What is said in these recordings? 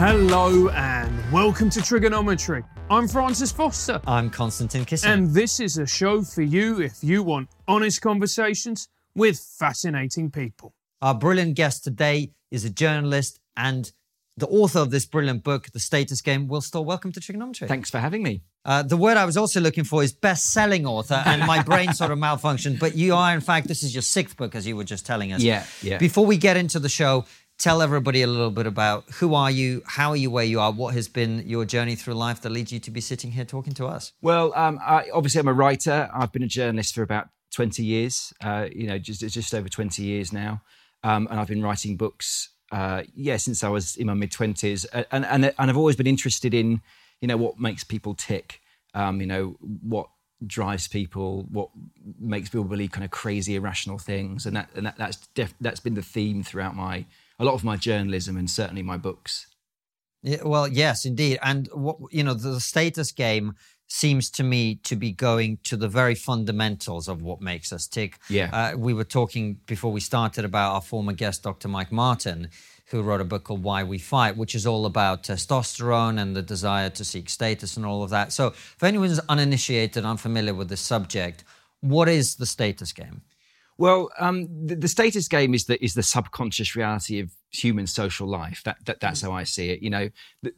Hello and welcome to Triggernometry. I'm Francis Foster, I'm Konstantin Kisin. and this is a show for you if you want honest conversations with fascinating people. Our brilliant guest today is a journalist and the author of this brilliant book, The Status Game. Will Storr, welcome to Triggernometry. Thanks for having me. Uh, the word I was also looking for is best-selling author, and my brain sort of malfunctioned. But you are, in fact, this is your sixth book, as you were just telling us. Yeah, yeah. Before we get into the show, tell everybody a little bit about who are you, how are you where you are, what has been your journey through life that leads you to be sitting here talking to us. Well, um, I, obviously, I'm a writer. I've been a journalist for about 20 years, uh, you know, just, just over 20 years now. Um, and I've been writing books, uh, yeah, since I was in my mid 20s. And, and, and I've always been interested in, you know, what makes people tick, um, you know, what drives people, what makes people believe kind of crazy, irrational things. And, that, and that, that's, def- that's been the theme throughout my, a lot of my journalism and certainly my books. Yeah, well, yes, indeed. And what you know, the status game seems to me to be going to the very fundamentals of what makes us tick. Yeah. Uh, we were talking before we started about our former guest, Dr. Mike Martin, who wrote a book called Why We Fight, which is all about testosterone and the desire to seek status and all of that. So, if anyone's uninitiated, unfamiliar with this subject, what is the status game? Well, um, the, the status game is the is the subconscious reality of human social life. That, that that's how I see it. You know, the,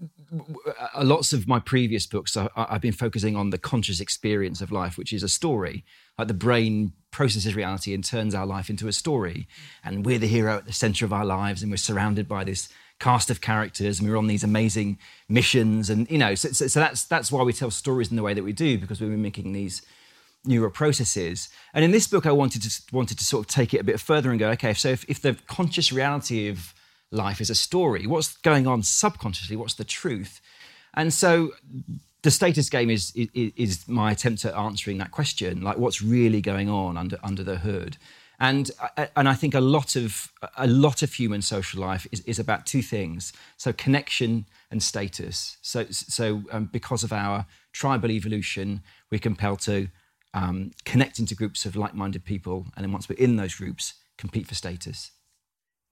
uh, lots of my previous books, I, I've been focusing on the conscious experience of life, which is a story. Like the brain processes reality and turns our life into a story, and we're the hero at the center of our lives, and we're surrounded by this cast of characters, and we're on these amazing missions, and you know, so, so, so that's that's why we tell stories in the way that we do because we're mimicking these neural processes. And in this book, I wanted to wanted to sort of take it a bit further and go, okay, so if, if the conscious reality of life is a story, what's going on subconsciously? What's the truth? And so the status game is, is, is my attempt at answering that question, like what's really going on under under the hood. And and I think a lot of a lot of human social life is, is about two things: so connection and status. So so um, because of our tribal evolution, we're compelled to um, connect into groups of like-minded people, and then once we're in those groups, compete for status.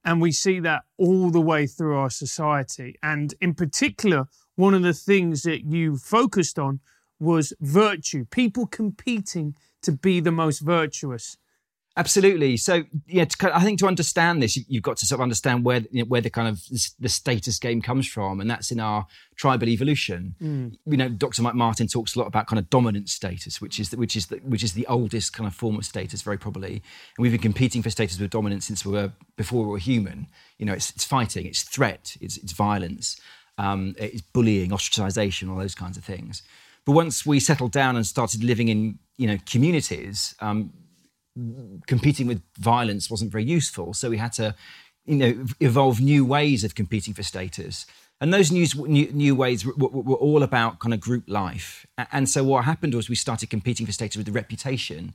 And we see that all the way through our society. And in particular, one of the things that you focused on was virtue, people competing to be the most virtuous. Absolutely. So, yeah, to, I think to understand this, you've got to sort of understand where you know, where the kind of the status game comes from, and that's in our tribal evolution. Mm. You know, Dr. Mike Martin talks a lot about kind of dominant status, which is the, which is the, which is the oldest kind of form of status, very probably. And we've been competing for status with dominance since we were before we were human. You know, it's, it's fighting, it's threat, it's, it's violence, um, it's bullying, ostracization, all those kinds of things. But once we settled down and started living in you know communities. Um, competing with violence wasn't very useful. So we had to, you know, evolve new ways of competing for status. And those new, new, ways were, were, were, all about kind of group life. And so what happened was we started competing for status with the reputation.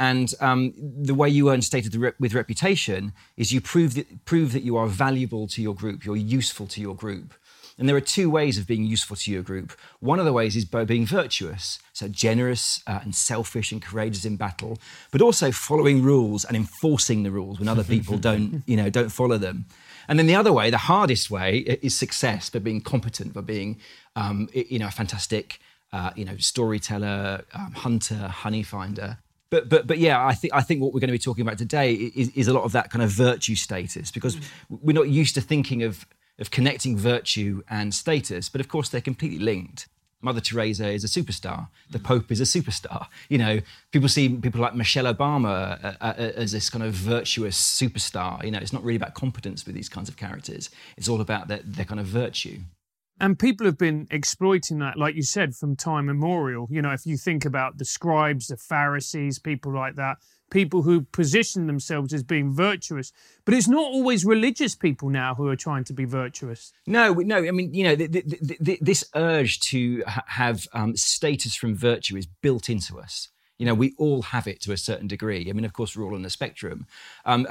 And um, the way you earn status with reputation is you prove that, prove that you are valuable to your group, you're useful to your group. And there are two ways of being useful to your group. One of the ways is by being virtuous, so generous uh, and selfish and courageous in battle, but also following rules and enforcing the rules when other people don't, you know, don't follow them. And then the other way, the hardest way, is success, by being competent, by being, um, you know, a fantastic, uh, you know, storyteller, um, hunter, honey finder. But, but, but yeah, I think, I think what we're going to be talking about today is, is a lot of that kind of virtue status because mm. we're not used to thinking of of connecting virtue and status, but of course they're completely linked. Mother Teresa is a superstar. The Pope is a superstar. You know, people see people like Michelle Obama uh, uh, as this kind of virtuous superstar. You know, it's not really about competence with these kinds of characters. It's all about their, their kind of virtue. And people have been exploiting that, like you said, from time immemorial. You know, if you think about the scribes, the Pharisees, people like that, people who position themselves as being virtuous. But it's not always religious people now who are trying to be virtuous. No, no. I mean, you know, the, the, the, this urge to ha- have um, status from virtue is built into us. You know, we all have it to a certain degree. I mean, of course, we're all on the spectrum. Um,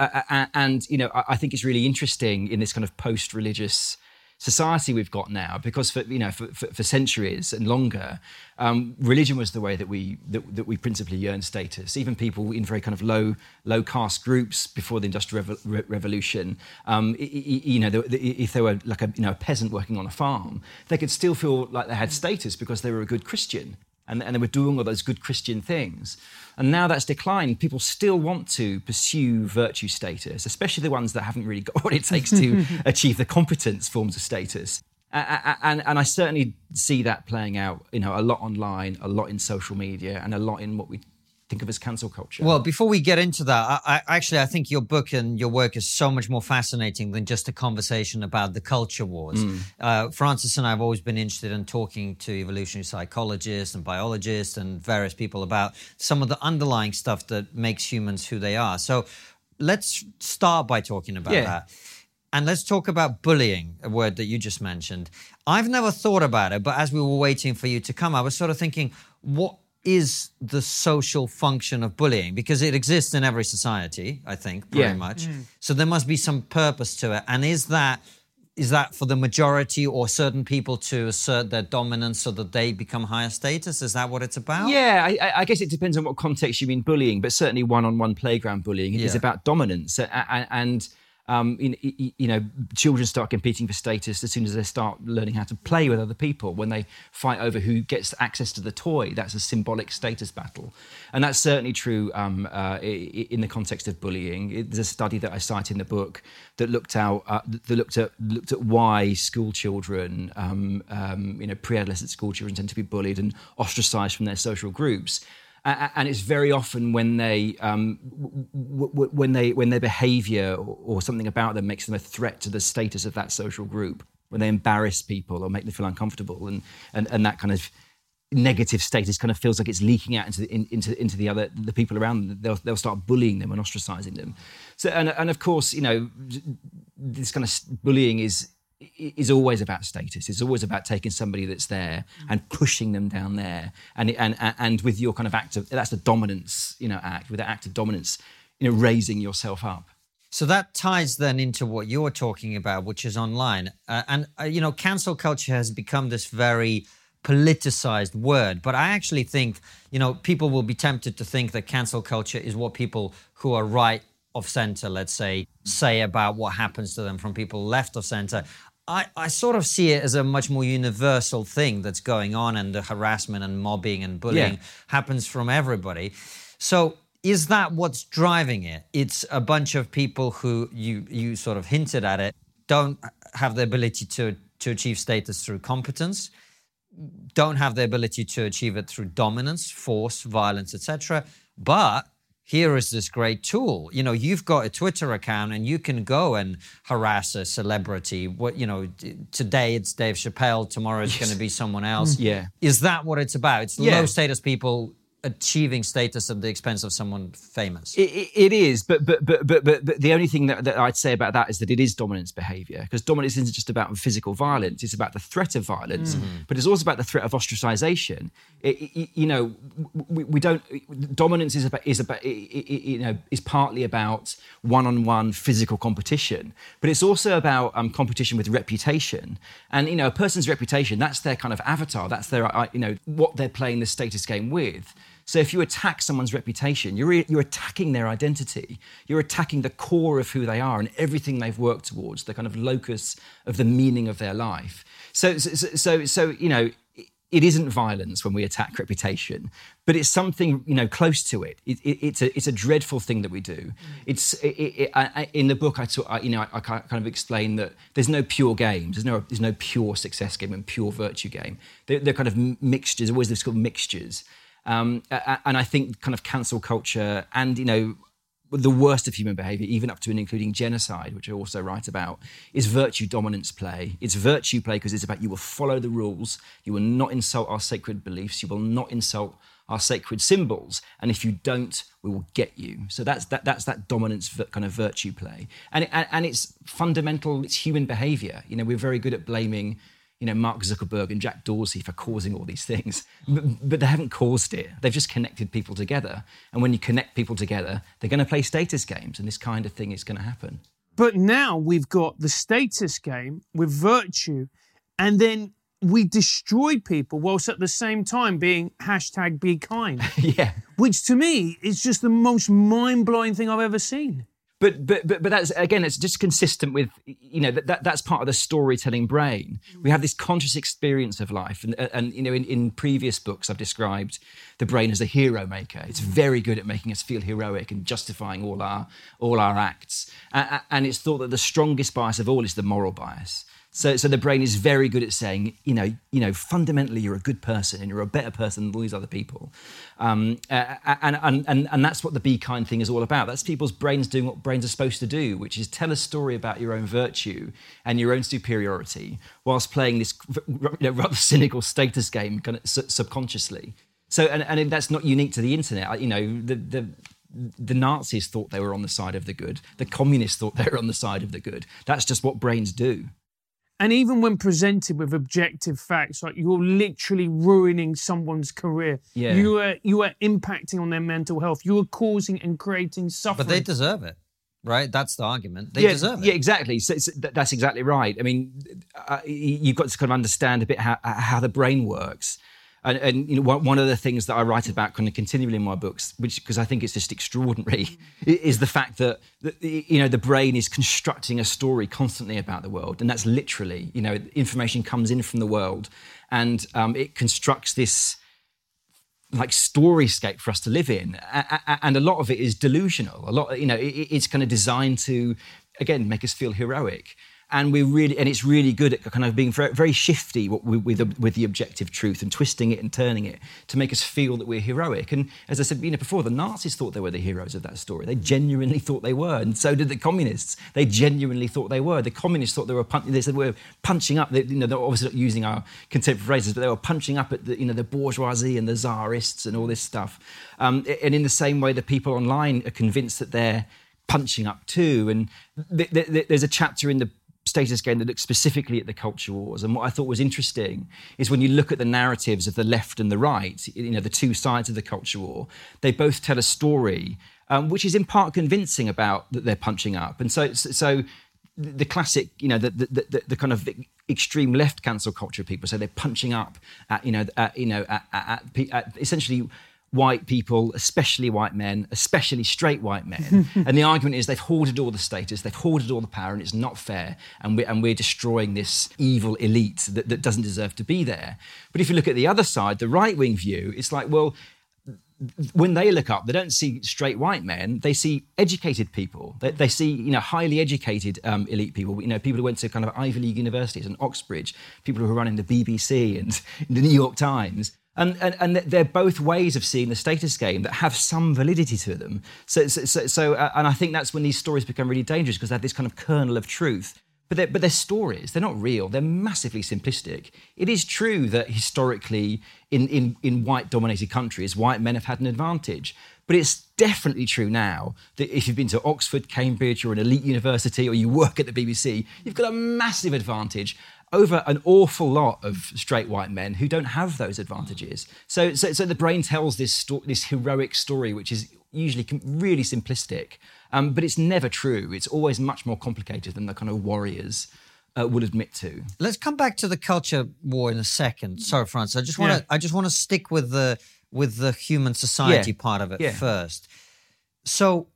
and, you know, I think it's really interesting in this kind of post religious society we've got now because for you know for, for, for centuries and longer um, religion was the way that we that, that, we principally earned status. Even people in very kind of low low caste groups before the industrial Revo- revolution um, you know if they were like a you know a peasant working on a farm they could still feel like they had status because they were a good christian and, and they were doing all those good christian things and now that's declined. People still want to pursue virtue status, especially the ones that haven't really got what it takes to achieve the competence forms of status. And, and, and, I certainly see that playing out, you know, a lot online, a lot in social media, and a lot in what we think of as cancel culture. Well, before we get into that, I, I, actually I think your book and your work is so much more fascinating than just a conversation about the culture wars. Mm. Uh, Francis and I have always been interested in talking to evolutionary psychologists and biologists and various people about some of the underlying stuff that makes humans who they are. So let's start by talking about yeah. that. And let's talk about bullying, a word that you just mentioned. I've never thought about it, but as we were waiting for you to come, I was sort of thinking, what is the social function of bullying because it exists in every society i think pretty yeah. much mm. so there must be some purpose to it and is that is that for the majority or certain people to assert their dominance so that they become higher status is that what it's about yeah i, I guess it depends on what context you mean bullying but certainly one-on-one playground bullying yeah. is about dominance and, and um, you, you, know, children start competing for status as soon as they start learning how to play with other people. When they fight over who gets access to the toy, that's a symbolic status battle, and that's certainly true um, uh, in the context of bullying. There's a study that I cite in the book that looked out uh, that looked at looked at why school children, um, um you know, pre-adolescent school children tend to be bullied and ostracized from their social groups and it's very often when they um, w- when they when their behaviour or something about them makes them a threat to the status of that social group when they embarrass people or make them feel uncomfortable and and, and that kind of negative status kind of feels like it's leaking out into the, in, into into the other the people around them. They'll they'll start bullying them and ostracizing them. So and and of course you know this kind of bullying is is always about status. It's always about taking somebody that's there and pushing them down there. And and and with your kind of act of that's the dominance, you know, act with the act of dominance, you know, raising yourself up. So that ties then into what you're talking about, which is online. Uh, and uh, you know, cancel culture has become this very politicized word, but I actually think you know people will be tempted to think that cancel culture is what people who are right of center, let's say, say about what happens to them from people left of center. I, I sort of see it as a much more universal thing that's going on, and the harassment and mobbing and bullying yeah. happens from everybody. So, is that what's driving it? It's a bunch of people who you you sort of hinted at it don't have the ability to to achieve status through competence, don't have the ability to achieve it through dominance, force, violence, etc. But here is this great tool. You know, you've got a Twitter account and you can go and harass a celebrity. What you know, today it's Dave Chappelle, tomorrow it's yes. going to be someone else. Mm. Yeah. Is that what it's about? It's yeah. low status people achieving status at the expense of someone famous. it, it is, but, but but but but but the only thing that, that I'd say about that is that it is dominance behaviour because dominance isn't just about physical violence; it's about the threat of violence, mm-hmm. but it's also about the threat of ostracization. It, you know, we, we, don't. Dominance is about is about you know is partly about one-on-one physical competition, but it's also about um, competition with reputation. And you know, a person's reputation that's their kind of avatar. That's their you know what they're playing the status game with. So if you attack someone's reputation, you're, you're attacking their identity. You're attacking the core of who they are and everything they've worked towards, the kind of locus of the meaning of their life. So, so, so, so you know, it isn't violence when we attack reputation, but it's something you know close to it. it, it it's a it's a dreadful thing that we do. Mm. It's it, I, in the book I, talk, I you know I, I, kind of explain that there's no pure games. There's no there's no pure success game and pure virtue game. They're, they're kind of mixtures. Always this called mixtures. Um, and I think kind of cancel culture and, you know, the worst of human behavior, even up to and including genocide, which I also write about, is virtue dominance play. It's virtue play because it's about you will follow the rules, you will not insult our sacred beliefs, you will not insult our sacred symbols, and if you don't, we will get you. So that's that, that's that dominance kind of virtue play, and, it, and it's fundamental. It's human behavior. You know, we're very good at blaming you know, Mark Zuckerberg and Jack Dorsey for causing all these things. But, but, they haven't caused it. They've just connected people together. And when you connect people together, they're going to play status games, and this kind of thing is going to happen. But now we've got the status game with virtue, and then we destroy people whilst at the same time being hashtag be kind, yeah. which to me is just the most mind blowing thing I've ever seen. But, but but but that's again it's just consistent with you know that, that that's part of the storytelling brain. Mm. We have this conscious experience of life. And and you know in, in previous books i've described the brain as a hero maker. It's mm. very good at making us feel heroic and justifying all our all our acts. And it's thought that the strongest bias of all is the moral bias so, so the brain is very good at saying, you know, you know, fundamentally you're a good person and you're a better person than all these other people, um, and, and and and that's what the be kind thing is all about. That's people's brains doing what brains are supposed to do, which is tell a story about your own virtue and your own superiority, whilst playing this you know, rather cynical status game kind of subconsciously. So, and, and that's not unique to the internet. You know, the the the Nazis thought they were on the side of the good. The communists thought they were on the side of the good. That's just what brains do. And even when presented with objective facts, like you're literally ruining someone's career. Yeah. You are you are impacting on their mental health. You are causing and creating suffering. But they deserve it, right? That's the argument. They yeah, deserve it. Yeah, exactly. So, that's exactly right. I mean, uh, you've got to kind of understand a bit how how the brain works. And, and, you know, one of the things that I write about kind of continually in my books, which because I think it's just extraordinary, is the fact that, that you know the brain is constructing a story constantly about the world, and that's literally you know information comes in from the world, and um, it constructs this like storyscape for us to live in, and a lot of it is delusional. A lot, you know, it's kind of designed to again make us feel heroic and we really and it's really good at kind of being very, shifty with, with, with the objective truth and twisting it and turning it to make us feel that we're heroic. And as I said, you know, before the Nazis thought they were the heroes of that story. They genuinely thought they were, and so did the communists. They genuinely thought they were. The communists thought they were. Pun- they said we are punching up. They, you know, they're obviously not using our contemporary phrases, but they were punching up at the you know the bourgeoisie and the czarists and all this stuff. Um, and in the same way, the people online are convinced that they're punching up too. And th- th- there's a chapter in the status game that looks specifically at the culture wars. And what I thought was interesting is when you look at the narratives of the left and the right, you know, the two sides of the culture war, they both tell a story um, which is in part convincing about that they're punching up. And so, so the classic, you know, the, the, the, the, kind of extreme left cancel culture people. So they're punching up at, you know, at, you know, at, at, at essentially white people, especially white men, especially straight white men. and the argument is they've hoarded all the status, they've hoarded all the power, and it's not fair. And we're, and we're destroying this evil elite that, that doesn't deserve to be there. But if you look at the other side, the right wing view, it's like, well, when they look up, they don't see straight white men. They see educated people. They, they see, you know, highly educated um, elite people. You know, people who went to kind of Ivy League universities and Oxbridge, people who are running the BBC and the New York Times. And, and, and, they're both ways of seeing the status game that have some validity to them. So, so, so uh, and I think that's when these stories become really dangerous because they have this kind of kernel of truth. But they're, but they're stories, they're not real, they're massively simplistic. It is true that historically, in, in, in white dominated countries, white men have had an advantage. But it's definitely true now that if you've been to Oxford, Cambridge, or an elite university, or you work at the BBC, you've got a massive advantage over an awful lot of straight white men who don't have those advantages. So, so, so the brain tells this, sto- this heroic story, which is usually really simplistic, um, but it's never true. It's always much more complicated than the kind of warriors. Uh, would admit to. Let's come back to the culture war in a second. Sorry, Franz. I just want to. Yeah. I just want to stick with the with the human society yeah. part of it yeah. first. So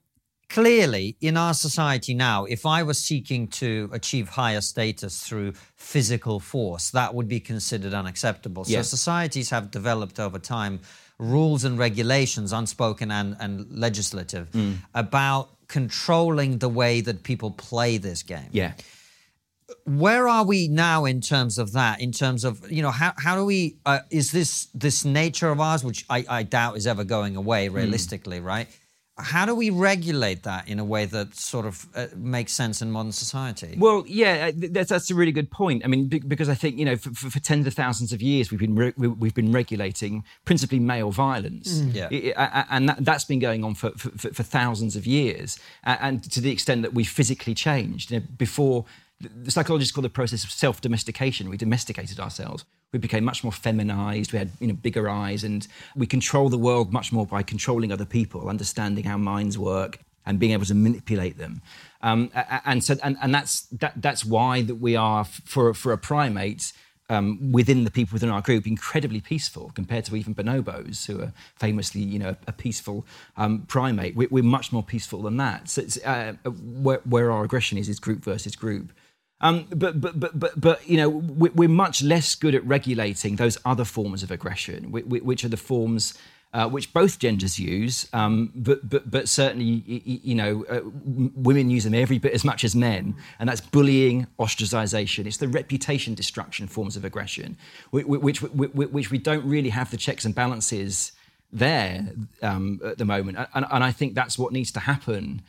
clearly in our society now if i was seeking to achieve higher status through physical force that would be considered unacceptable so societies have developed over time rules and regulations unspoken and, and legislative mm. about controlling the way that people play this game yeah where are we now in terms of that in terms of you know how, how do we uh, is this this nature of ours which I, I doubt is ever going away mm. realistically mm. right how do we regulate that in a way that sort of uh, makes sense in modern society? Well, yeah, uh, that's, that's a really good point. I mean, because I think you know, for, for tens of thousands of years, we've been re- we've been regulating principally male violence, mm. yeah. and that, has been going on for, for, for, thousands of years, and to the extent that we physically changed. You know, before the psychologists call the process of self-domestication. We domesticated ourselves. We became much more feminized. We had you know bigger eyes, and we control the world much more by controlling other people, understanding how minds work. and being able to manipulate them. Um, and so, and, and that's that, that's why that we are for for a primate um, within the people within our group incredibly peaceful compared to even bonobos, who are famously, you know, a peaceful um, primate. We're, we're, much more peaceful than that. So uh, where, where, our aggression is is group versus group. Um, but, but, but, but, but, you know, we're much less good at regulating those other forms of aggression, which are the forms uh, which both genders use, um, but, but, but certainly, you know, uh, women use them every bit as much as men, and that's bullying, ostracization. It's the reputation destruction forms of aggression, which, which, which we don't really have the checks and balances there um, at the moment. And, and I think that's what needs to happen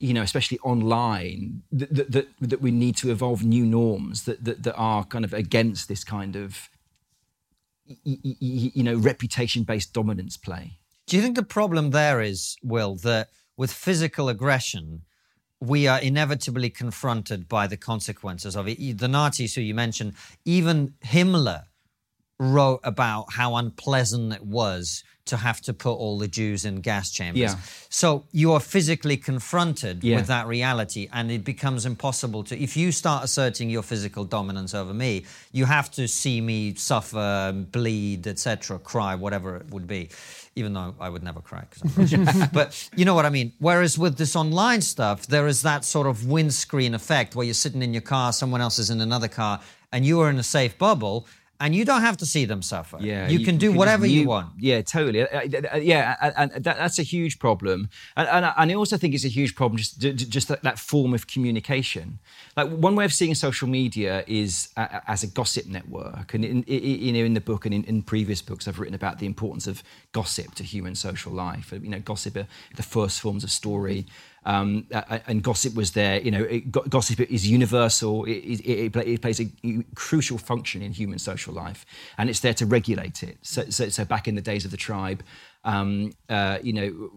you know, especially online, that, that, that, we need to evolve new norms that, that, that are kind of against this kind of you know, reputation based dominance play. Do you think the problem there is, Will, that with physical aggression, we are inevitably confronted by the consequences of it? The Nazis, who you mentioned, even Himmler wrote about how unpleasant it was to have to put all the Jews in gas chambers. Yeah. So you are physically confronted yeah. with that reality, and it becomes impossible to. If you start asserting your physical dominance over me, you have to see me suffer, bleed, etc., cry, whatever it would be. Even though I would never cry, but you know what I mean. Whereas with this online stuff, there is that sort of windscreen effect where you're sitting in your car, someone else is in another car, and you are in a safe bubble and you don't have to see them suffer. Yeah, you, you can do you can whatever you, you, want. Yeah, totally. Uh, uh, yeah, and, that, that's a huge problem. And, and, and, I also think it's a huge problem just just that, that, form of communication. Like one way of seeing social media is uh, as a gossip network. And in, in, you know, in the book and in, in, previous books, I've written about the importance of gossip to human social life. You know, gossip are the first forms of story. Um, and gossip was there. You know, it, gossip is universal. It, it, it, plays a crucial function in human social life, and it's there to regulate it. So, so, so back in the days of the tribe, um, uh, you know,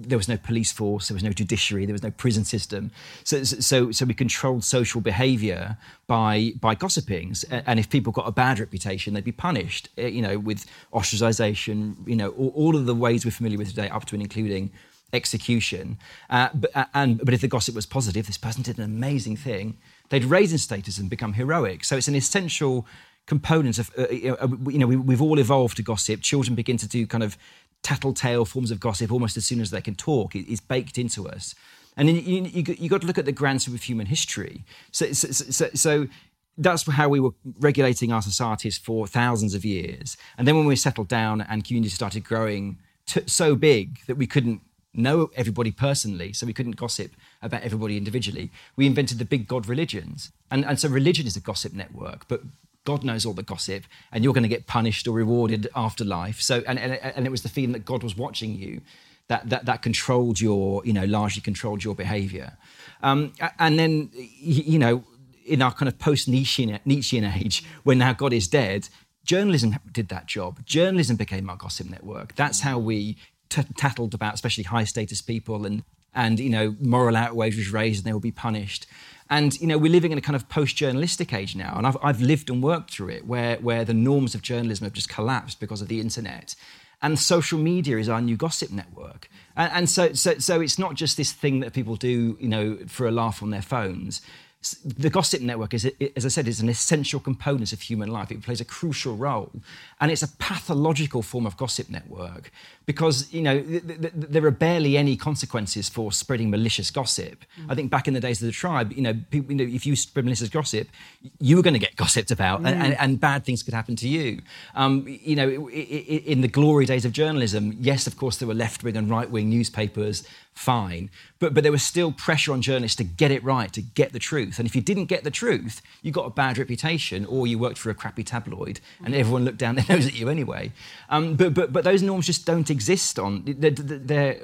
there was no police force, there was no judiciary, there was no prison system. So, so, so we controlled social behaviour by by gossiping. And if people got a bad reputation, they'd be punished. Eh, you know, with ostracisation. You know, all, all of the ways we're familiar with today, up to and including execution. Uh, but, uh, and, but if the gossip was positive, this person did an amazing thing, they'd raise in status and become heroic. So it's an essential component of, uh, you know, we, have all evolved to gossip. Children begin to do kind of tattletale forms of gossip almost as soon as they can talk. It, it's baked into us. And you, you, you, got to look at the grand sweep of human history. So, so, so, so that's how we were regulating our societies for thousands of years. And then when we settled down and communities started growing t- so big that we couldn't know everybody personally, so we couldn't gossip about everybody individually. We invented the big God religions. And, and so religion is a gossip network, but God knows all the gossip, and you're going to get punished or rewarded after life. So, and, and, and it was the feeling that God was watching you that, that, that controlled your, you know, largely controlled your behavior. Um, and then, you know, in our kind of post Nietzschean age, when now God is dead, journalism did that job. Journalism became our gossip network. That's how we t- tattled about, especially high status people, and and you know moral outrage was raised and they will be punished. And you know we're living in a kind of post-journalistic age now, and I've, I've lived and worked through it, where where the norms of journalism have just collapsed because of the internet, and social media is our new gossip network. And, and so so so it's not just this thing that people do, you know, for a laugh on their phones the gossip network is, as I said, is an essential component of human life. It plays a crucial role, and it's a pathological form of gossip network because you know th- th- there are barely any consequences for spreading malicious gossip. Mm. I think back in the days of the tribe, you know, people, you know if you spread malicious gossip, you were going to get gossiped about, mm. and, and, and, bad things could happen to you. Um, you know, in the glory days of journalism, yes, of course, there were left wing and right wing newspapers fine. But, but there was still pressure on journalists to get it right, to get the truth. And if you didn't get the truth, you got a bad reputation or you worked for a crappy tabloid and everyone looked down their nose at you anyway. Um, but, but, but those norms just don't exist on, they're, they're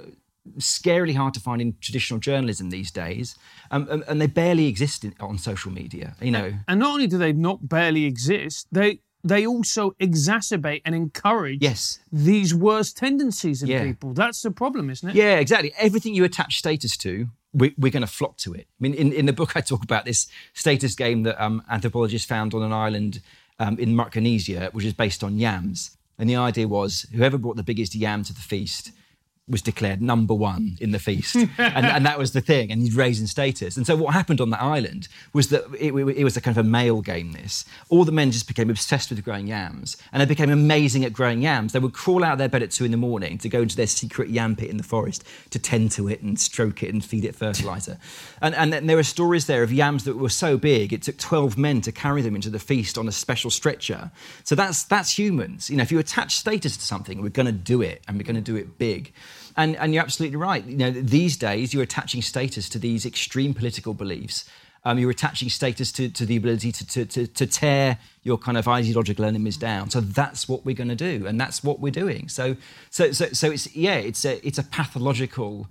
scarily hard to find in traditional journalism these days, um, and, they barely exist in, on social media. You know, and not only do they not barely exist, they they also exacerbate and encourage yes. these worst tendencies in yeah. people. That's the problem, isn't it? Yeah, exactly. Everything you attach status to, we, are going to flock to it. I mean, in, in the book, I talk about this status game that um, anthropologists found on an island um, in Micronesia, which is based on yams. And the idea was whoever brought the biggest yam to the feast was declared number one in the feast, and, and, that was the thing. And he's raising status. And so what happened on that island was that it, it, was a kind of a male game. This all the men just became obsessed with growing yams, and they became amazing at growing yams. They would crawl out of their bed at two in the morning to go into their secret yam pit in the forest to tend to it and stroke it and feed it fertilizer. and, and there were stories there of yams that were so big it took twelve men to carry them into the feast on a special stretcher. So that's that's humans. You know, if you attach status to something, we're going to do it, and we're going to do it big. And, and you're absolutely right. You know, these days you're attaching status to these extreme political beliefs. Um, you're attaching status to, to the ability to, to, to, to, tear your kind of ideological enemies down. So that's what we're going to do, and that's what we're doing. So, so, so, so it's yeah, it's a it's a pathological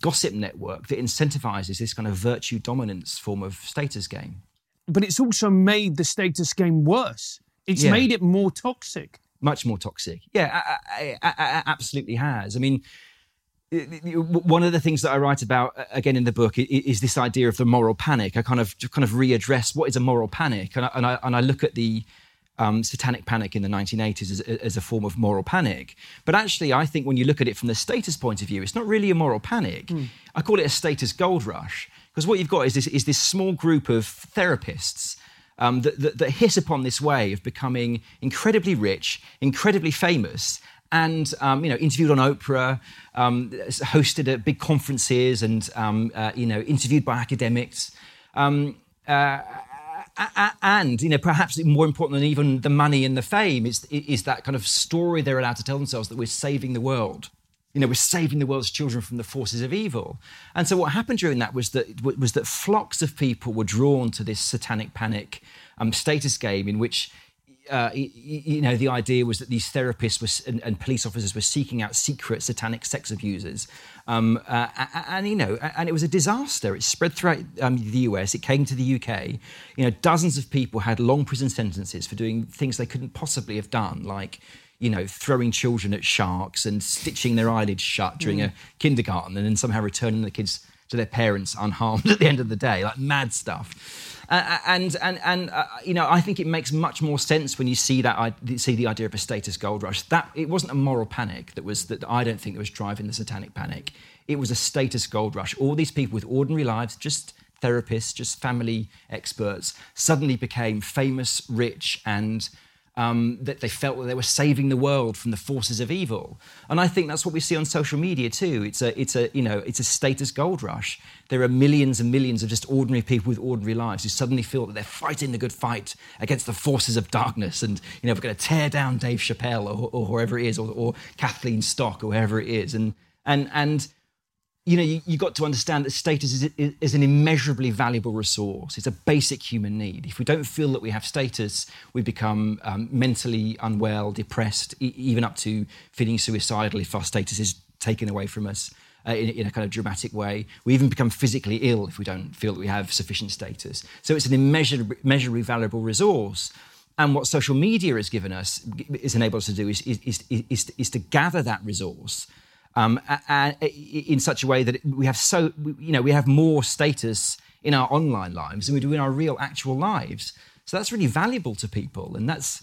gossip network that incentivizes this kind of virtue dominance form of status game. But it's also made the status game worse. It's yeah. made it more toxic. Much more toxic. Yeah, I, I, I, absolutely has. I mean, one of the things that I write about uh, again in the book is this idea of the moral panic. I kind of kind of readdress what is a moral panic, and I, and I, and I look at the um, satanic panic in the 1980s as, as, a form of moral panic. But actually, I think when you look at it from the status point of view, it's not really a moral panic. Mm. I call it a status gold rush because what you've got is this, is this small group of therapists um, that, that, that hit upon this way of becoming incredibly rich, incredibly famous, and um, you know interviewed on Oprah, um, hosted at big conferences, and um, uh, you know interviewed by academics. Um, uh, and you know perhaps more important than even the money and the fame is is that kind of story they're allowed to tell themselves that we're saving the world you know we're saving the world's children from the forces of evil and so what happened during that was that was that flocks of people were drawn to this satanic panic um, status game in which uh, you know, the idea was that these therapists was, and, and, police officers were seeking out secret satanic sex abusers. Um, uh, and, you know, and it was a disaster. It spread throughout um, the US. It came to the UK. You know, dozens of people had long prison sentences for doing things they couldn't possibly have done, like, you know, throwing children at sharks and stitching their eyelids shut during mm. a kindergarten and then somehow returning the kids to their parents unharmed at the end of the day, like mad stuff. Uh, and and and uh, you know, I think it makes much more sense when you see that I see the idea of a status gold rush. That it wasn't a moral panic that was that I don't think was driving the satanic panic. It was a status gold rush. All these people with ordinary lives, just therapists, just family experts, suddenly became famous, rich, and um, that they felt that they were saving the world from the forces of evil. And I think that's what we see on social media too. It's a, it's a, you know, it's a status gold rush. There are millions and millions of just ordinary people with ordinary lives who suddenly feel that they're fighting the good fight against the forces of darkness. And, you know, we're going to tear down Dave Chappelle or, or whoever it is, or, or Kathleen Stock or whoever it is. And, and, and, you know, you, you got to understand that status is, is, an immeasurably valuable resource. It's a basic human need. If we don't feel that we have status, we become um, mentally unwell, depressed, e- even up to feeling suicidal if our status is taken away from us. Uh, in, in, a kind of dramatic way. We even become physically ill if we don't feel that we have sufficient status. So it's an immeasurably, valuable resource. And what social media has given us, is enabled us to do, is, is, is, is to gather that resource um, and in such a way that we have so you know we have more status in our online lives than we do in our real actual lives. So that's really valuable to people, and that's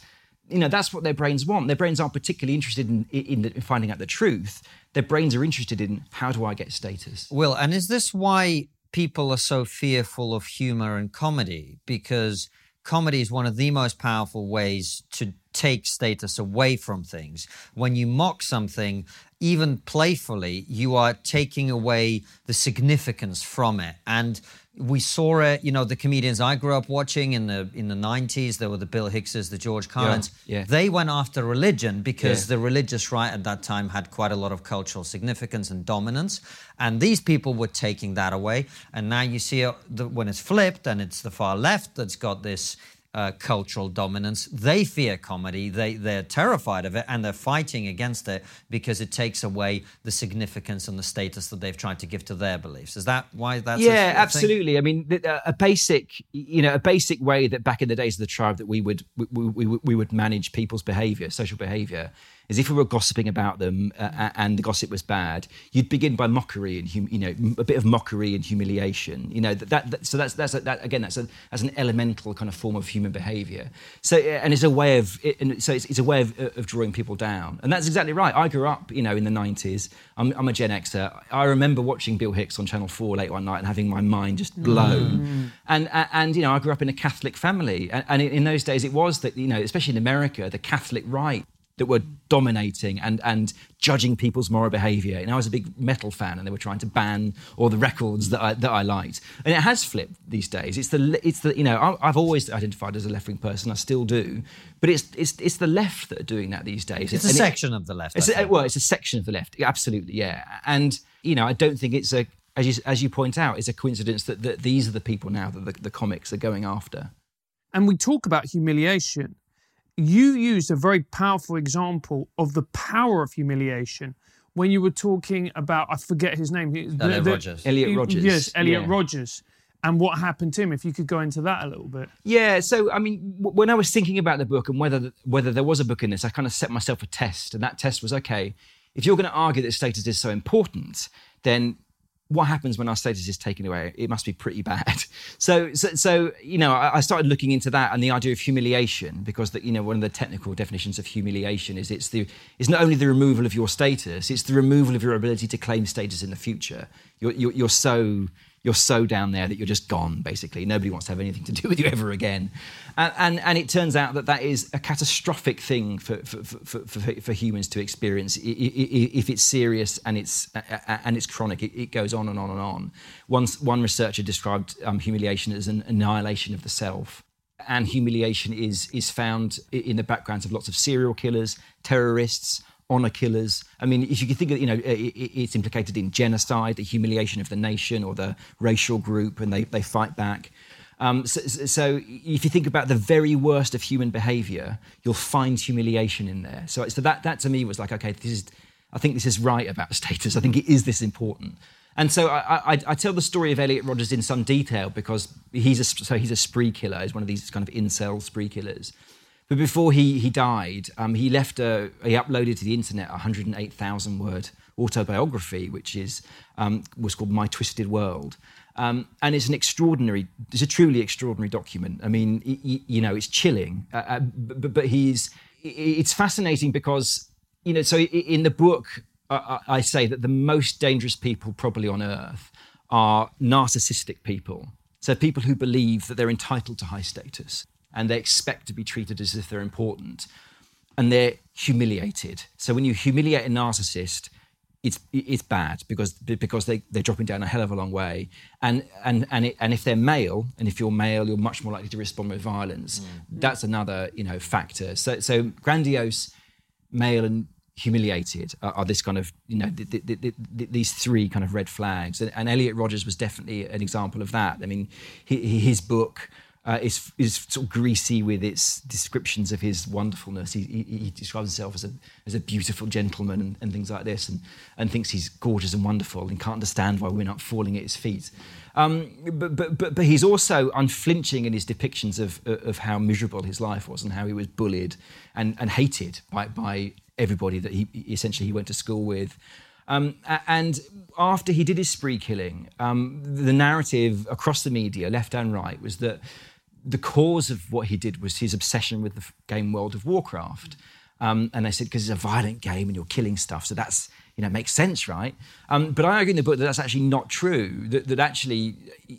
you know that's what their brains want. Their brains aren't particularly interested in, in, in finding out the truth. Their brains are interested in how do I get status. Well, and is this why people are so fearful of humor and comedy? Because comedy is one of the most powerful ways to take status away from things. When you mock something, even playfully, you are taking away the significance from it. And we saw it, you know, the comedians I grew up watching in the in the 90s, there were the Bill Hickses, the George Carlins. Yeah, yeah. They went after religion because yeah. the religious right at that time had quite a lot of cultural significance and dominance. And these people were taking that away. And now you see it, when it's flipped and it's the far left that's got this uh, cultural dominance. They fear comedy. They they're terrified of it, and they're fighting against it because it takes away the significance and the status that they've tried to give to their beliefs. Is that why that's? Yeah, absolutely. Thing? I mean, a basic, you know, a basic way that back in the days of the tribe that we would we, we, we would manage people's behaviour, social behaviour, is if we were gossiping about them uh, and the gossip was bad, you'd begin by mockery and hum- you know a bit of mockery and humiliation. You know that, that, that so that's that's a, that again that's a that's an elemental kind of form of human behaviour. So and it's a way of it, so it's, it's, a way of, of drawing people down. And that's exactly right. I grew up you know in the nineties. I'm, I'm, a Gen Xer. I remember watching Bill Hicks on Channel Four late one night and having my mind just blown. Mm. And, and, and you know I grew up in a Catholic family, and, and in those days it was that you know especially in America the Catholic right that were dominating and, and judging people's moral behavior. And I was a big metal fan, and they were trying to ban all the records that I, that I liked. And it has flipped these days. It's the, it's the you know, I've always identified as a left wing person, I still do. But it's, it's, it's the left that are doing that these days. It's and a section of the left. It's a, well, it's a section of the left, absolutely, yeah. And, you know, I don't think it's a, as you, as you point out, it's a coincidence that, that these are the people now that the, the comics are going after. And we talk about humiliation you used a very powerful example of the power of humiliation when you were talking about I forget his name. Elliot the, Rogers. Elliot Rogers. Yes, Elliot yeah. Rogers. And what happened to him? If you could go into that a little bit. Yeah. So I mean, when I was thinking about the book and whether whether there was a book in this, I kind of set myself a test, and that test was okay. If you're going to argue that status is so important, then what happens when our status is taken away? It must be pretty bad. So, so, so you know, I, I, started looking into that and the idea of humiliation because, the, you know, one of the technical definitions of humiliation is it's the it's not only the removal of your status, it's the removal of your ability to claim status in the future. You're, you're, you're so you're so down there that you're just gone, basically. Nobody wants to have anything to do with you ever again. And, and, and it turns out that that is a catastrophic thing for, for, for, for, for humans to experience. If it's serious and it's, and it's chronic, it, it goes on and on and on. One, one researcher described um, humiliation as an annihilation of the self and humiliation is is found in the backgrounds of lots of serial killers, terrorists, honor killers. I mean, if you can think of, you know, it's implicated in genocide, the humiliation of the nation or the racial group, and they, they fight back. Um, so, so, if you think about the very worst of human behavior, you'll find humiliation in there. So, so that, that to me was like, okay, this is, I think this is right about status. I think it is this important. And so I, I, I, tell the story of Elliot Rogers in some detail because he's a, so he's a spree killer. He's one of these kind of incel spree killers. But before he, he died, um, he left a, he uploaded to the internet a 108,000 word autobiography, which is, um, was called My Twisted World. Um, and it's an extraordinary, it's a truly extraordinary document. I mean, y- you know, it's chilling, uh, uh, but, but he's, it's fascinating because, you know, so in the book, uh, I say that the most dangerous people probably on earth are narcissistic people. So people who believe that they're entitled to high status and they expect to be treated as if they're important and they're humiliated. So when you humiliate a narcissist, it's it's bad because because they they're dropping down a hell of a long way, and and and it, and if they're male, and if you're male, you're much more likely to respond with violence. Mm. That's another you know factor. So so grandiose, male, and humiliated are, are this kind of you know th- th- th- these three kind of red flags. And, and Elliot Rogers was definitely an example of that. I mean, he, his book uh, is, is sort of greasy with its descriptions of his wonderfulness. He, he, he describes himself as a, as a beautiful gentleman and, and, things like this, and, and thinks he's gorgeous and wonderful and can't understand why we're not falling at his feet. Um, but, but, but, but he's also unflinching in his depictions of, of how miserable his life was and how he was bullied and, and hated by, by everybody that he essentially he went to school with. Um, and after he did his spree killing, um, the narrative across the media, left and right, was that the cause of what he did was his obsession with the game World of Warcraft. Um, and they said because it's a violent game and you're killing stuff, so that's you know makes sense, right? Um, but I argue in the book that that's actually not true. That, that actually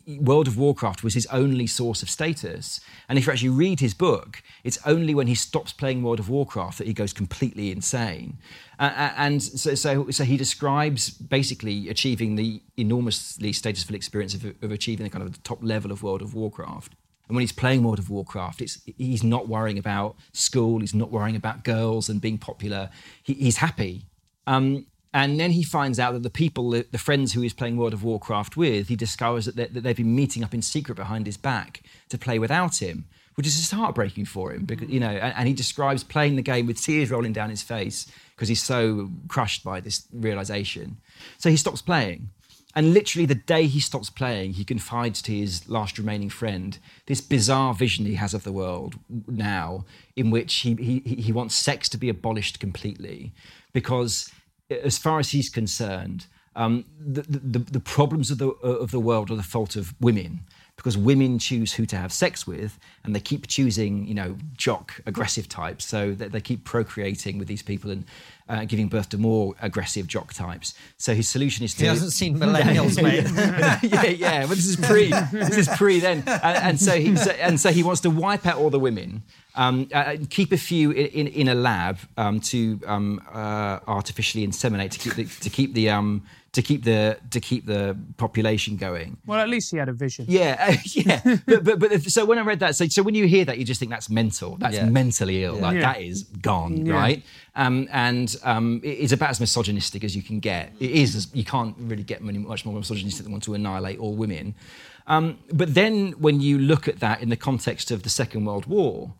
World of Warcraft was his only source of status. And if you actually read his book, it's only when he stops playing World of Warcraft that he goes completely insane. Uh, and so, so, so he describes basically achieving the enormously statusful experience of, of achieving the kind of the top level of World of Warcraft. And when he's playing World of Warcraft, it's, he's not worrying about school, he's not worrying about girls and being popular. He, he's happy. Um, and then he finds out that the people, the, the, friends who he's playing World of Warcraft with, he discovers that, they, that they've been meeting up in secret behind his back to play without him, which is just heartbreaking for him. Because you know, and, and he describes playing the game with tears rolling down his face because he's so crushed by this realization. So he stops playing And literally, the day he stops playing, he confides to his last remaining friend this bizarre vision he has of the world now, in which he, he, he wants sex to be abolished completely. Because, as far as he's concerned, um, the, the, the problems of the, of the world are the fault of women because women choose who to have sex with and they keep choosing you know jock aggressive types so they, they keep procreating with these people and uh, giving birth to more aggressive jock types. So his solution is to he hasn't seen millennials mate. Yeah yeah. But this is pre this is pre then. And, and so he so, and so he wants to wipe out all the women um, uh, keep a few in, in, in a lab um, to um, uh, artificially inseminate to keep the, to keep the um, to keep the to keep the population going. Well, at least he had a vision. Yeah, uh, yeah. but, but but so when I read that, so so when you hear that, you just think that's mental. That's Yeah. mentally ill. Like Yeah. that is gone, Yeah. right? Um, and um, it- it's about as misogynistic as you can get. It is. as- You can't really get many, much more misogynistic than want to annihilate all women. Um, but then when you look at that in the context of the Second World War,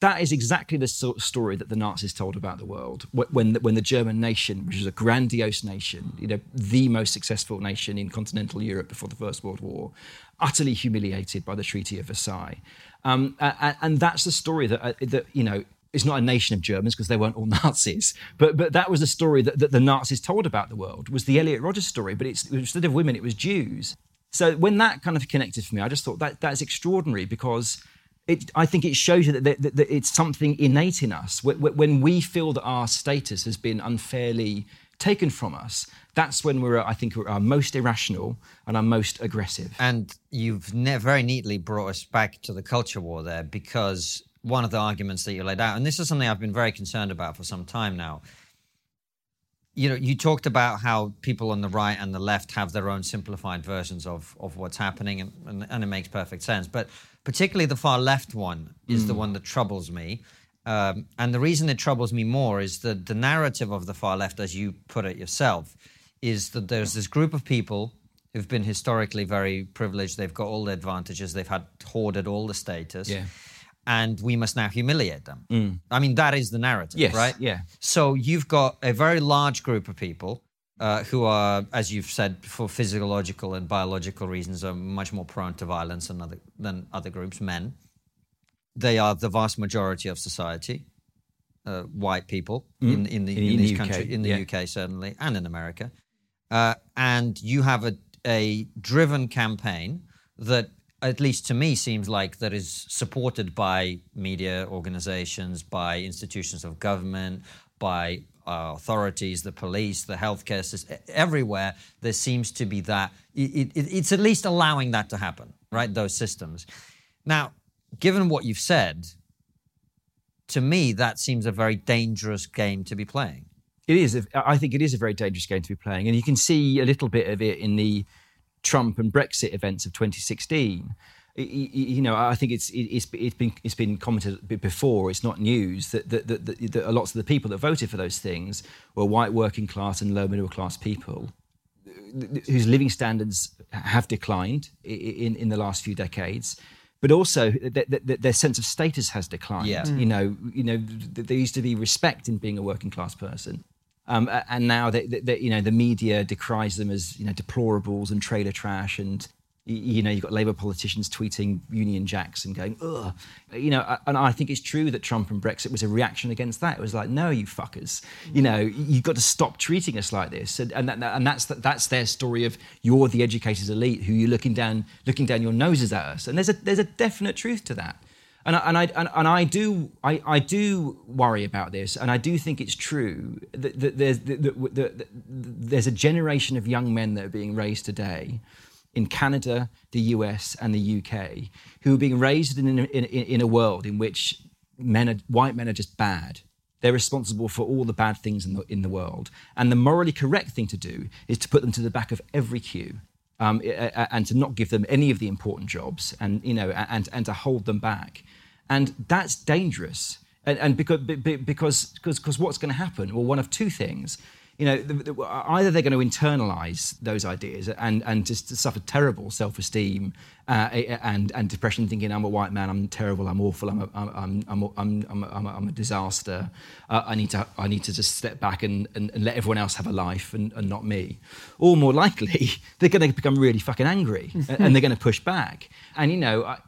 that is exactly the sort of story that the Nazis told about the world. When the, when the German nation, which was a grandiose nation, you know, the most successful nation in continental Europe before the First World War, utterly humiliated by the Treaty of Versailles, um, and that's the story that uh, that you know. It's not a nation of Germans because they weren't all Nazis, but but that was the story that, that the Nazis told about the world. Was the Elliot Rodgers story, but it's instead of women, it was Jews. So when that kind of connected for me, I just thought that that's extraordinary because it, I think it shows you that, that, that, it's something innate in us. Wh- wh- When we feel that our status has been unfairly taken from us, that's when we're, I think, our most irrational and our most aggressive. And you've ne- very neatly brought us back to the culture war there because one of the arguments that you laid out, and this is something I've been very concerned about for some time now. You know, you talked about how people on the right and the left have their own simplified versions of, of what's happening, and, and, and it makes perfect sense. But particularly the far left one is the one that troubles me. Um, and the reason it troubles me more is that the narrative of the far left, as you put it yourself, is that there's this group of people who've been historically very privileged. They've got all the advantages. They've had hoarded all the status. Yeah. And we must now humiliate them. I mean, that is the narrative, Yes, right? yeah. So you've got a very large group of people uh, who are, as you've said, for physiological and biological reasons, are much more prone to violence than other than other groups. Men. They are the vast majority of society. Uh, white people in, in the In- in, this the UK, country, in the yeah. UK certainly, and in America. Uh, and you have a, a driven campaign that, at least to me, seems like that is supported by media organizations, by institutions of government, by uh, authorities, the police, the healthcare system, everywhere. There seems to be that. It, it, it's at least allowing that to happen, right? Those systems. Now, given what you've said, to me, that seems a very dangerous game to be playing. It is. I think it is a very dangerous game to be playing, and you can see a little bit of it in the Trump and Brexit events of 2016. You know, I think it's it's it's been it's been commented before. It's not news that that, that, that, that lots of the people that voted for those things were white working class and low middle class people whose living standards have declined in, in the last few decades, but also th- th- th- their sense of status has declined. Yeah. You know, you know, th- there used to be respect in being a working class person. Um, and now that you know the media decries them as you know deplorables and trailer trash, and you know you've got Labour politicians tweeting Union Jacks and going ugh, you know. And I think it's true that Trump and Brexit was a reaction against that. It was like, no, you fuckers, you know, you've got to stop treating us like this. And and, that, and that's that's their story of you're the educated elite who you're looking down looking down your noses at us. And there's a there's a definite truth to that. And I, and I and, and I do I, I do worry about this, and I do think it's true that, that there's that, that, there's a generation of young men that are being raised today in Canada, the US, and the UK who are being raised in in, in, a world in which men are, white men are just bad. They're responsible for all the bad things in the in the world, and the morally correct thing to do is to put them to the back of every queue um, and to not give them any of the important jobs and you know and and to hold them back. And that's dangerous. And, and because be- be- because because because what's going to happen? Well one of two things you know, the, the, either they're going to internalize those ideas and and just suffer terrible self-esteem uh, and and depression, thinking I'm a white man, I'm terrible, I'm awful, I'm a, I'm I'm I'm I'm, I'm, I'm a disaster. Uh, I need to I need to just step back and, and, and let everyone else have a life and, and not me. Or more likely, they're going to become really fucking angry and they're going to push back. And you know, I,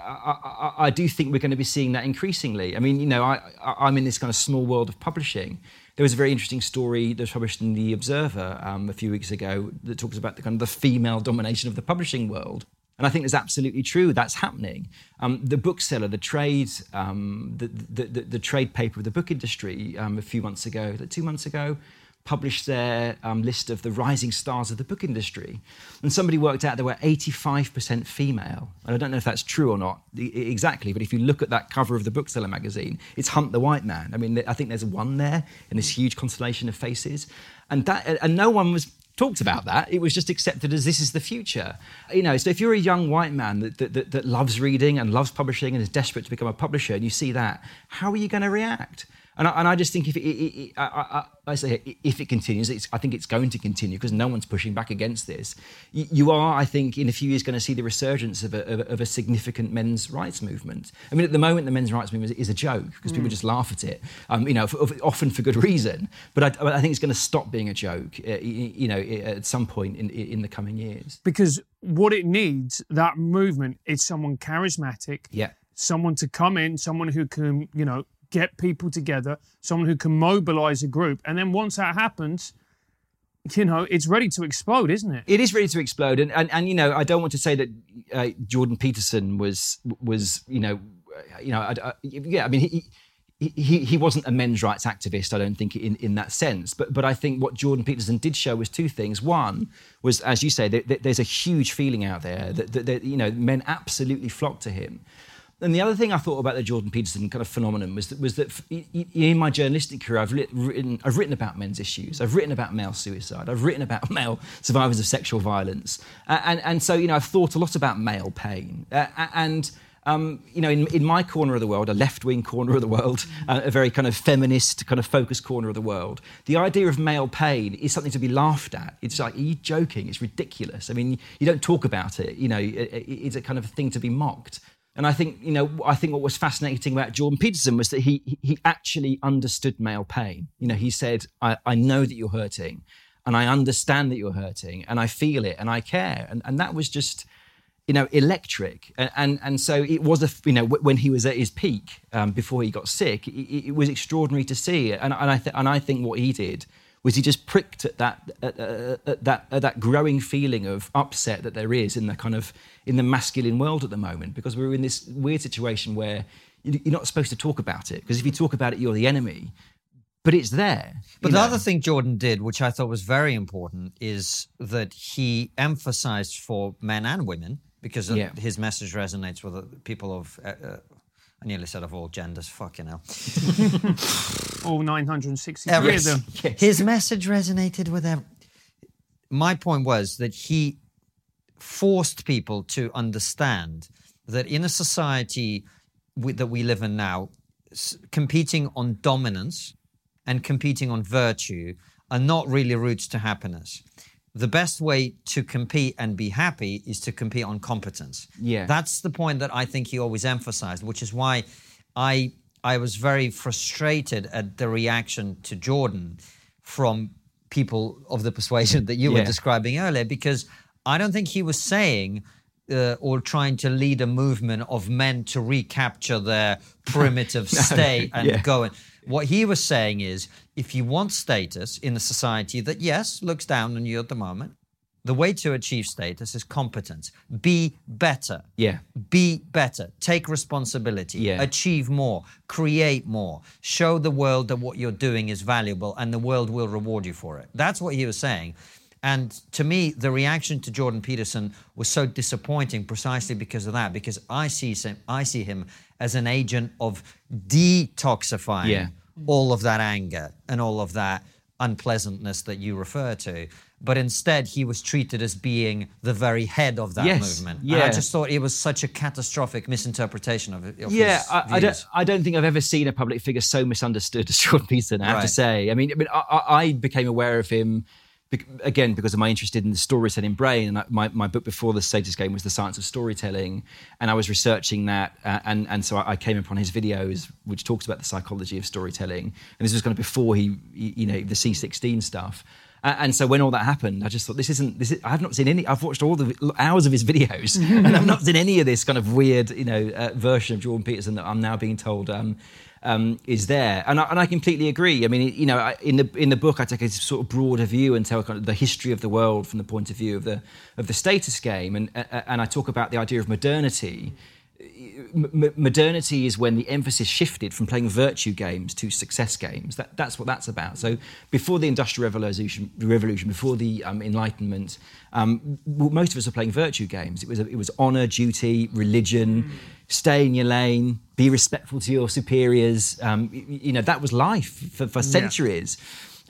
I, I, I do think we're going to be seeing that increasingly. I mean, you know, I, I'm in this kind of small world of publishing there was a very interesting story that was published in the Observer um, a few weeks ago that talks about the kind of the female domination of the publishing world. And I think it's absolutely true. That's happening. Um, the bookseller, the trade, um, the, the, the, the, trade paper of the book industry, um, a few months ago, two months ago, published their um, list of the rising stars of the book industry. And somebody worked out there were 85% female. And I don't know if that's true or not exactly, but if you look at that cover of the Bookseller magazine, it's Hunt the White Man. I mean, I think there's one there in this huge constellation of faces. And, that, and no one was talked about that. It was just accepted as this is the future. You know, so if you're a young white man that, that, that, loves reading and loves publishing and is desperate to become a publisher and you see that, how are you going to react? And I, and I just think if it, it, it I, I, I, say if it continues, I think it's going to continue because no one's pushing back against this. You, you, are, I think, in a few years going to see the resurgence of a, of, of a, significant men's rights movement. I mean, at the moment, the men's rights movement is, a joke because mm. people just laugh at it, um, you know, for, often for good reason. But I, I think it's going to stop being a joke, uh, you know, at some point in, in the coming years. Because what it needs, that movement, is someone charismatic. Yeah someone to come in, someone who can, you know, get people together, someone who can mobilize a group. And then once that happens, you know, it's ready to explode, isn't it? It is ready to explode. And, and, and you know, I don't want to say that uh, Jordan Peterson was, was you know, you know, I, I, yeah, I mean, he, he, he wasn't a men's rights activist, I don't think, in, in that sense. But, but I think what Jordan Peterson did show was two things. One was, as you say, there's a huge feeling out there that, that, that, you know, men absolutely flock to him. And the other thing I thought about the Jordan Peterson kind of phenomenon was that, was that in my journalistic career, I've written, I've written about men's issues. I've written about male suicide. I've written about male survivors of sexual violence. Uh, and, and so, you know, I've thought a lot about male pain. Uh, and, um, you know, in, in my corner of the world, a left wing corner of the world, uh, a very kind of feminist, kind of focused corner of the world, the idea of male pain is something to be laughed at. It's like, are you joking? It's ridiculous. I mean, you don't talk about it. You know, it, it's a kind of thing to be mocked. And I think, you know, I think what was fascinating about Jordan Peterson was that he he actually understood male pain. You know, he said, I, I know that you're hurting and I understand that you're hurting and I feel it and I care. And and that was just, you know, electric. And and, and so it was a you know when he was at his peak um, before he got sick, it, it, was extraordinary to see. And and I th- and I think what he did was he just pricked at that at, at that at that growing feeling of upset that there is in the kind of in the masculine world at the moment because we're in this weird situation where you're not supposed to talk about it because if you talk about it you're the enemy but it's there but the know? other thing jordan did which i thought was very important is that he emphasized for men and women because yeah. his message resonates with the people of uh, uh, I nearly said of all genders. Fucking hell. all 963 Every, of them. His message resonated with them. My point was that he forced people to understand that in a society we, that we live in now, s- competing on dominance and competing on virtue are not really routes to happiness the best way to compete and be happy is to compete on competence. Yeah. That's the point that I think he always emphasized, which is why I I was very frustrated at the reaction to Jordan from people of the persuasion that you yeah. were describing earlier, because I don't think he was saying uh, or trying to lead a movement of men to recapture their primitive no, state and yeah. go. And, what he was saying is if you want status in a society that, yes, looks down on you at the moment, the way to achieve status is competence. Be better. Yeah. Be better. Take responsibility. Yeah. Achieve more. Create more. Show the world that what you're doing is valuable and the world will reward you for it. That's what he was saying. And to me, the reaction to Jordan Peterson was so disappointing precisely because of that, because I see him, I see him as an agent of detoxifying yeah. all of that anger and all of that unpleasantness that you refer to. But instead, he was treated as being the very head of that Yes, movement. And yeah. I just thought it was such a catastrophic misinterpretation of, of yeah, I, I don't. I don't think I've ever seen a public figure so misunderstood as Sean Peterson. I have Right. to say. I mean, I, mean, I, I became aware of him again because of my interest in the storytelling brain. And my my book before the Status Game was the science of storytelling, and I was researching that, uh, and and so I, came upon his videos, which talks about the psychology of storytelling. And this was kind of before he, you know, the C16 stuff. And so when all that happened, I just thought this isn't. This is, I have not seen any. I've watched all the hours of his videos, and I've not seen any of this kind of weird, you know, uh, version of Jordan Peterson that I'm now being told um, um, is there. And I, and I completely agree. I mean, you know, I, in the in the book, I take a sort of broader view and tell kind of the history of the world from the point of view of the of the status game, and uh, and I talk about the idea of modernity m- modernity is when the emphasis shifted from playing virtue games to success games. That, that's what that's about. So before the Industrial Revolution, revolution before the um, Enlightenment, um, most of us were playing virtue games. It was it was honor, duty, religion. Stay in your lane. Be respectful to your superiors. Um, you know that was life for, for centuries,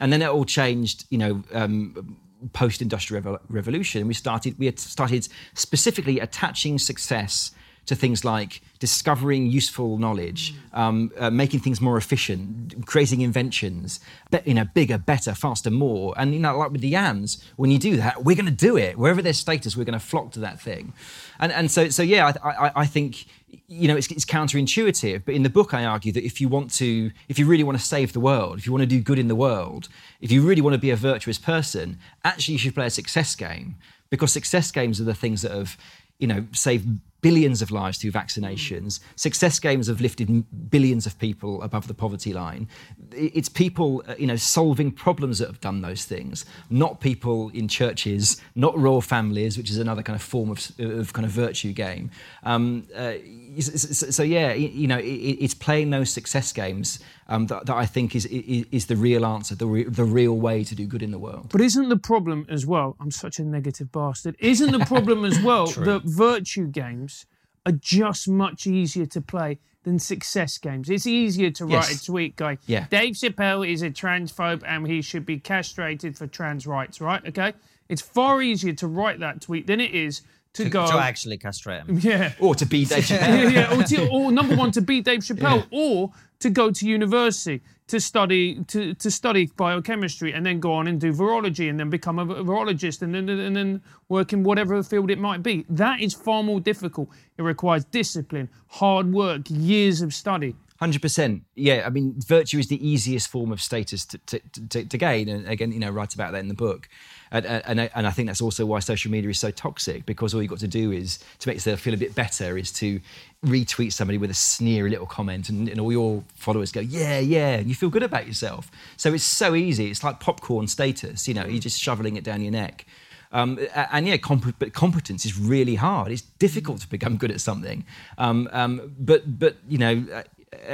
and then it all changed. You know. Um, post-industrial revolution we started we had started specifically attaching success to things like discovering useful knowledge, um, uh, making things more efficient, creating inventions, be, you know, bigger, better, faster, more. And you know, like with the Yams, when you do that, we're going to do it. Wherever there's status, we're going to flock to that thing. And and so so yeah, I, I, I think you know it's, it's counterintuitive. But in the book, I argue that if you want to, if you really want to save the world, if you want to do good in the world, if you really want to be a virtuous person, actually you should play a success game because success games are the things that have you know saved billions of lives through vaccinations. Success games have lifted billions of people above the poverty line. It's people, uh, you know, solving problems that have done those things, not people in churches, not royal families, which is another kind of form of, of kind of virtue game. Um, uh, s- s- so yeah, you know, it's playing those success games um, that, that I think is, is is the real answer, the re- the real way to do good in the world. But isn't the problem as well? I'm such a negative bastard. Isn't the problem as well that virtue games are just much easier to play than success games? It's easier to write Yes. a tweet going, Yeah. Dave Chappelle is a transphobe and he should be castrated for trans rights, right? Okay. It's far easier to write that tweet than it is to, go. to actually castrate him. yeah. Or to be Dave Chappelle. yeah, yeah. Or, to, or number one, to beat Dave Chappelle, or to go to university to study to, to study biochemistry and then go on and do virology and then become a virologist and then and then work in whatever field it might be. That is far more difficult. It requires discipline, hard work, years of study. Hundred percent. Yeah, I mean, virtue is the easiest form of status to, to, to, to gain, and again, you know, write about that in the book. And, and, and I think that's also why social media is so toxic because all you've got to do is to make yourself feel a bit better is to retweet somebody with a sneery little comment, and, and all your followers go, yeah, yeah, and you feel good about yourself. So it's so easy. It's like popcorn status. You know, you're just shoveling it down your neck. Um, and yeah, comp- but competence is really hard. It's difficult to become good at something. Um, um, but but you know, uh,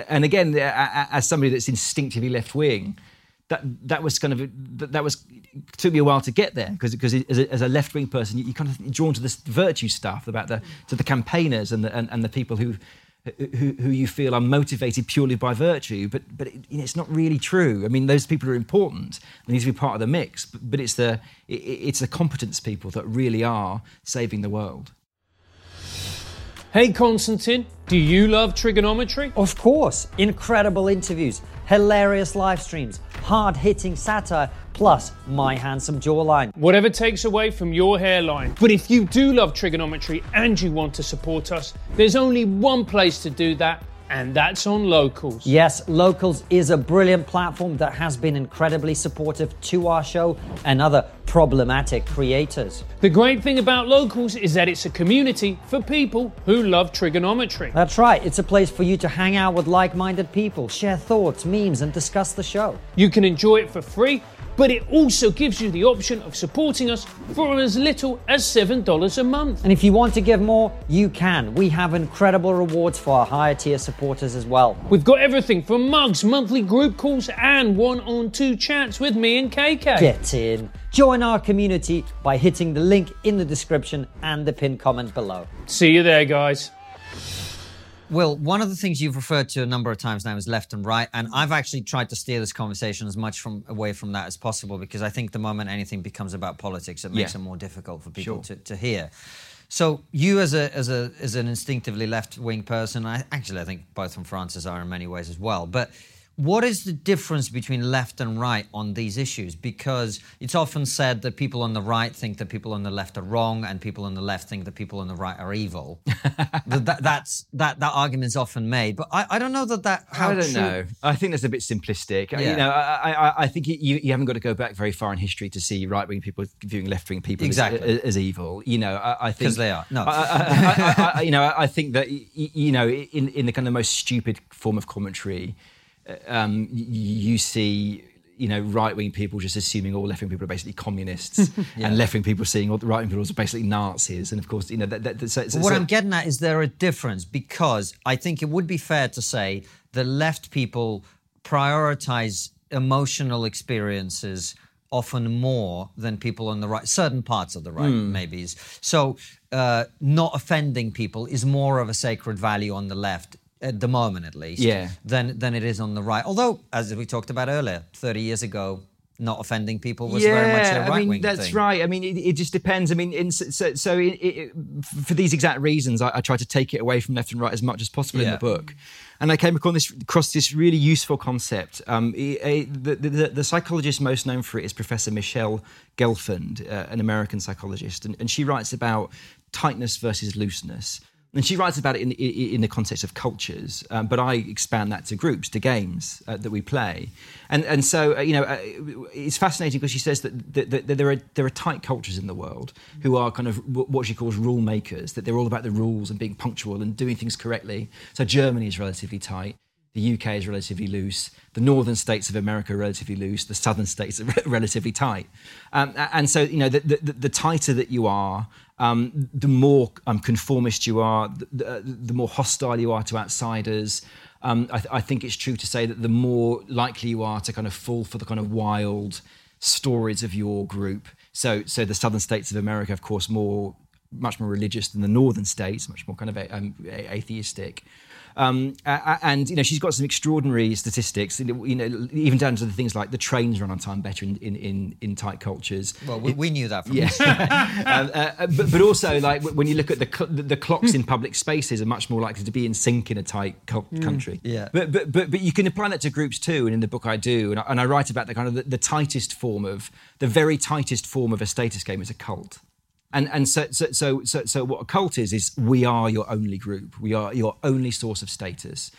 and again, as somebody that's instinctively left wing, that that was kind of that, that was took me a while to get there because because as a, as a left wing person, you, you kind of drawn to this virtue stuff about the to the campaigners and the and, and the people who. Who, who you feel are motivated purely by virtue, but but it, you know, it's not really true. I mean, those people are important; they need to be part of the mix. But, but it's the it, it's the competence people that really are saving the world. Hey Konstantin, do you love Triggernometry? Of course, incredible interviews, hilarious live streams, hard hitting satire, plus my handsome jawline. Whatever takes away from your hairline. But if you do love Triggernometry and you want to support us, there's only one place to do that, and that's on Locals. Yes, Locals is a brilliant platform that has been incredibly supportive to our show and other problematic creators. The great thing about Locals is that it's a community for people who love Triggernometry. That's right, it's a place for you to hang out with like minded people, share thoughts, memes, and discuss the show. You can enjoy it for free, but it also gives you the option of supporting us for as little as $7 a month. And if you want to give more, you can. We have incredible rewards for our higher tier supporters as well. We've got everything from mugs, monthly group calls, and one on two chats with me and KK. Get in. Join our community by hitting the link in the description and the pinned comment below. See you there, guys. Will, one of the things you've referred to a number of times now is left and right, and I've actually tried to steer this conversation as much from away from that as possible because I think the moment anything becomes about politics, it makes Yeah. it more difficult for people Sure. to, to hear. So you, as a as a as an instinctively left wing person, I actually I think both from Francis are in many ways as well. But what is the difference between left and right on these issues? Because it's often said that people on the right think that people on the left are wrong, and people on the left think that people on the right are evil. that, that, that's that that argument's often made, but I, I don't know that that how I don't true- know. I think that's a bit simplistic. Yeah. You know, I, I, I think you, you haven't got to go back very far in history to see right wing people viewing left wing people Exactly. as, as evil. You know, I, I think 'Cause they are. No. I, you know, I think that you know, in in the kind of most stupid form of commentary, um, you see. You know, right-wing people just assuming all left-wing people are basically communists, and left-wing people seeing all the right-wing people are basically Nazis, and of course, you know that. that, that so, so, What so- I'm getting at is there a difference because I think it would be fair to say that left people prioritize emotional experiences often more than people on the right, certain parts of the right, maybe. So, uh, not offending people is more of a sacred value on the left. At the moment, at least, Yeah. than than it is on the right. Although, as we talked about earlier, thirty years ago, not offending people was very much a right I mean, that's thing. right. I mean, it, it just depends. I mean, in, so, so it, it, for these exact reasons, I, I try to take it away from left and right as much as possible in the book. And I came across this, across this really useful concept. Um, the, the, the psychologist most known for it is Professor Michele Gelfand, uh, an American psychologist, and, and she writes about tightness versus looseness. And she writes about it in, in, the context of cultures, um, but I expand that to groups, to games uh, that we play. And, and so, uh, you know, uh, it's fascinating because she says that, that, that there, are, there are tight cultures in the world who are kind of what she calls rule makers, that they're all about the rules and being punctual and doing things correctly. So Germany is relatively tight. The UK is relatively loose. The northern states of America are relatively loose. The southern states are relatively tight. Um, and so, you know, the, the, the tighter that you are, um, the more um, conformist you are, the, the, the more hostile you are to outsiders. Um, I, th- I think it's true to say that the more likely you are to kind of fall for the kind of wild stories of your group. So, so the southern states of America, of course, more much more religious than the northern states, much more kind of a, um, atheistic. Um, a- a- and you know she's got some extraordinary statistics. You know, you even down to the things like the trains run on time better in in, in, in tight cultures. Well, we, we knew that from Yeah, um, uh, but, but also like when you look at the cl- the, the clocks in public spaces are much more likely to be in sync in a tight cul- country. Yeah. but, but but but you can apply that to groups too, and in the book I do, and I, and I write about the kind of the, the tightest form of the very tightest form of a status game is a cult. And and so so so so so what a cult is is we are your only group. We are your only source of status.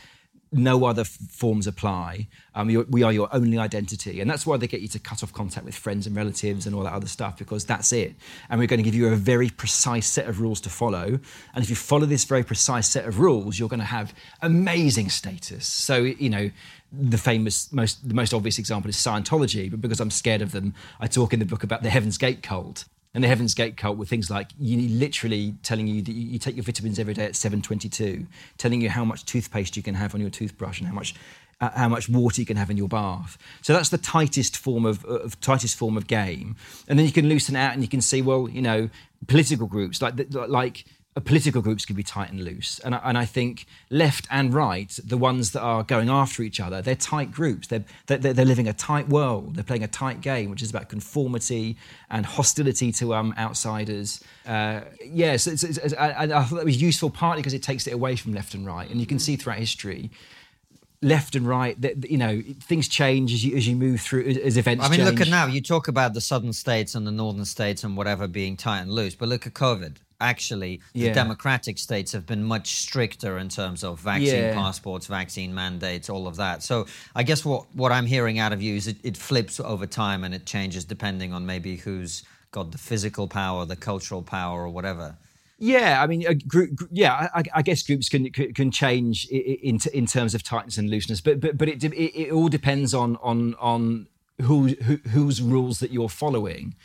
No other f- forms apply. Um, we are your only identity, and that's why they get you to cut off contact with friends and relatives and all that other stuff because that's it. And we're going to give you a very precise set of rules to follow. And if you follow this very precise set of rules, you're going to have amazing status. So you know, the famous, most the most obvious example is Scientology. But because I'm scared of them, I talk in the book about the Heaven's Gate cult. And the Heaven's Gate cult were things like you literally telling you that you, take your vitamins every day at 7:22, telling you how much toothpaste you can have on your toothbrush and how much uh, how much water you can have in your bath. So that's the tightest form of, of tightest form of game. And then you can loosen out and you can see, well, you know, political groups like like political groups can be tight and loose. And I, and I think left and right, the ones that are going after each other, they're tight groups. They're, they're, they're living a tight world. They're playing a tight game, which is about conformity and hostility to um, outsiders. Uh, yes, it's, it's, it's, I, I thought that was useful partly because it takes it away from left and right. And you can see throughout history, left and right, that, you know, things change as you, as you move through, as, as events I mean, change. look at now. You talk about the southern states and the northern states and whatever being tight and loose, but look at COVID. Actually, the Yeah. democratic states have been much stricter in terms of vaccine Yeah. passports, vaccine mandates, all of that. So, I guess what, what I'm hearing out of you is it, it flips over time and it changes depending on maybe who's got the physical power, the cultural power, or whatever. Yeah, I mean, a group, yeah, I, I guess groups can can change in in terms of tightness and looseness, but but but it it, it all depends on on on who, who whose rules that you're following.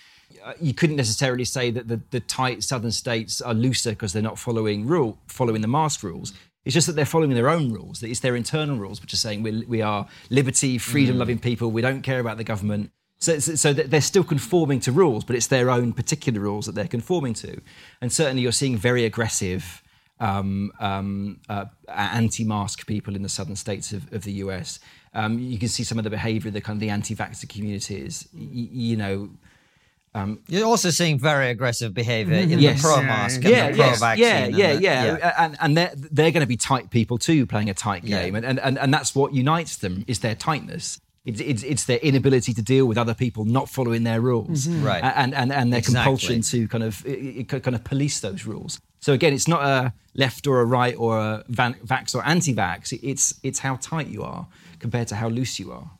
Uh, You couldn't necessarily say that the, the tight southern states are looser because they're not following rule following the mask rules. It's just that they're following their own rules. That it's their internal rules, which are saying we we are liberty, freedom loving people. We don't care about the government. So, so, so they're still conforming to rules, but it's their own particular rules that they're conforming to. And certainly, you're seeing very aggressive um, um, uh, anti-mask people in the southern states of, of the US. Um, you can see some of the behaviour of the kind of the anti-vaxxer communities. Y- you know, Um, You're also seeing very aggressive behavior mm-hmm. in Yes. the pro Yeah, mask yeah, and yeah, the pro yes, vaccine. yeah, and yeah, the- yeah, and and they're they're going to be tight people too, playing a tight Yeah. game, and, and and and that's what unites them is their tightness. It's, it's, it's their inability to deal with other people not following their rules, mm-hmm. Right. And and and their Exactly. compulsion to kind of i- i- kind of police those rules. So again, it's not a left or a right or a van, vax or anti-vax. It's it's how tight you are compared to how loose you are.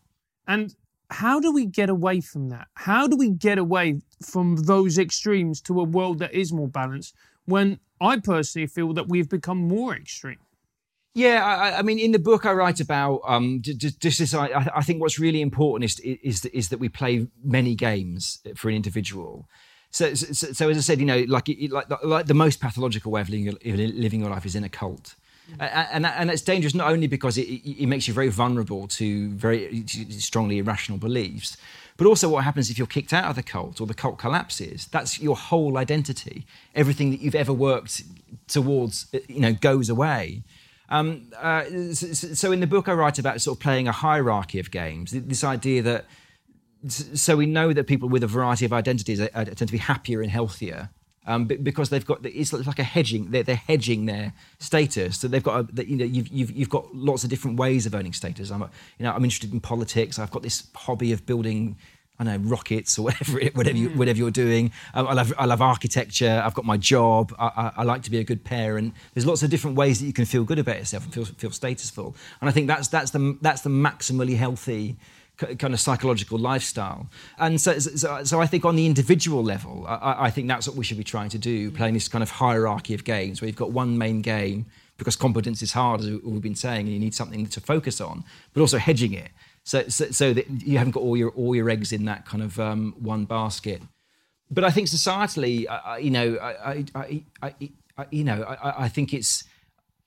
And how do we get away from that? How do we get away from those extremes to a world that is more balanced when I personally feel that we've become more extreme? Yeah, I, I- mean, in the book I write about um, j- j- just this. I, I think what's really important is is that, is that we play many games for an individual. So, so, so as I said, you know, like like like the most pathological way of living your, living your life is in a cult. And, and it's dangerous not only because it, it makes you very vulnerable to very strongly irrational beliefs, but also what happens if you're kicked out of the cult or the cult collapses. That's your whole identity. Everything that you've ever worked towards, you know, goes away. Um, uh, so, so in the book, I write about sort of playing a hierarchy of games. This idea that so we know that people with a variety of identities are, are, tend to be happier and healthier um, be- because they've got it's like a hedging. They're, they're hedging their status. So they've got a, that, you know you've, you've you've got lots of different ways of earning status. I'm a, you know I'm interested in politics. I've got this hobby of building. I don't know rockets or whatever it, whatever you, whatever you're doing. Um, I love I love architecture. I've got my job. I, I, I like to be a good parent. There's lots of different ways that you can feel good about yourself and feel feel statusful. And I think that's that's the that's the maximally healthy kind of psychological lifestyle. And so, so, so I think on the individual level, I, I think that's what we should be trying to do, playing this kind of hierarchy of games where you've got one main game because competence is hard, as we've been saying, and you need something to focus on, but also hedging it. So, so, so that you haven't got all your all your eggs in that kind of um, one basket. But I think societally, I, I- you know, I, I, I, I, you know, I, I think it's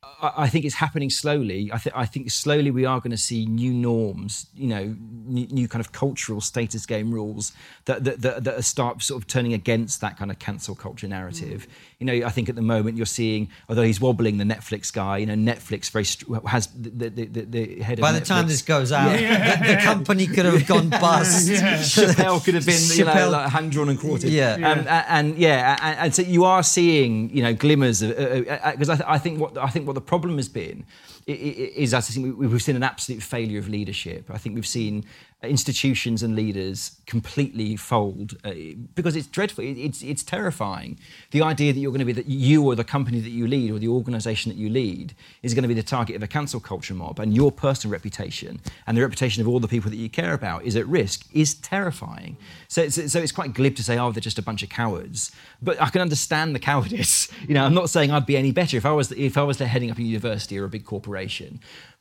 I I think it's happening slowly. I, th- I think slowly we are going to see new norms, you know, new, new kind of cultural status game rules that that, that that start sort of turning against that kind of cancel culture narrative. Mm. You know, I think at the moment you're seeing, although he's wobbling the Netflix guy, you know, Netflix very str- has the the, the, the head By of the time this goes out, the, the company could have gone bust. Chappelle could have been, you know, like hand drawn and quartered. Yeah. Um, and, and yeah, and, and so you are seeing, you know, glimmers of uh, uh, uh, because I, th- I think what I think what the problem has been is I think we- we've seen an absolute failure of leadership. I think we've seen institutions and leaders completely fold uh, because it's dreadful. It's it's terrifying. The idea that you're going to be that you or the company that you lead or the organisation that you lead is going to be the target of a cancel culture mob, and your personal reputation and the reputation of all the people that you care about is at risk is terrifying. So it's, so it's quite glib to say, oh, they're just a bunch of cowards. But I can understand the cowardice. You know, I'm not saying I'd be any better if I was if I was there heading up a university or a big corporation.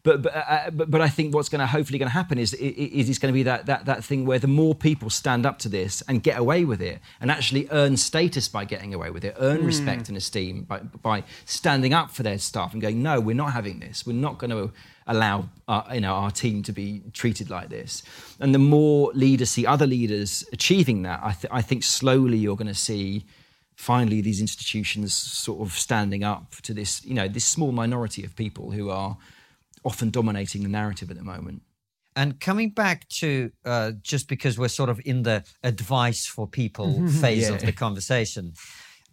But but uh, uh, but, but I think what's going to hopefully going to happen is is it's going to be that, that that thing where the more people stand up to this and get away with it and actually earn status by getting away with it, earn hmm. respect and esteem by by standing up for their staff and going, no, we're not having this. We're not going to allow our, you know our team to be treated like this. And the more leaders see other leaders achieving that, I, th- I think slowly you're going to see finally these institutions sort of standing up to this you know this small minority of people who are often dominating the narrative at the moment. And coming back to uh, just because we're sort of in the advice for people phase of the conversation,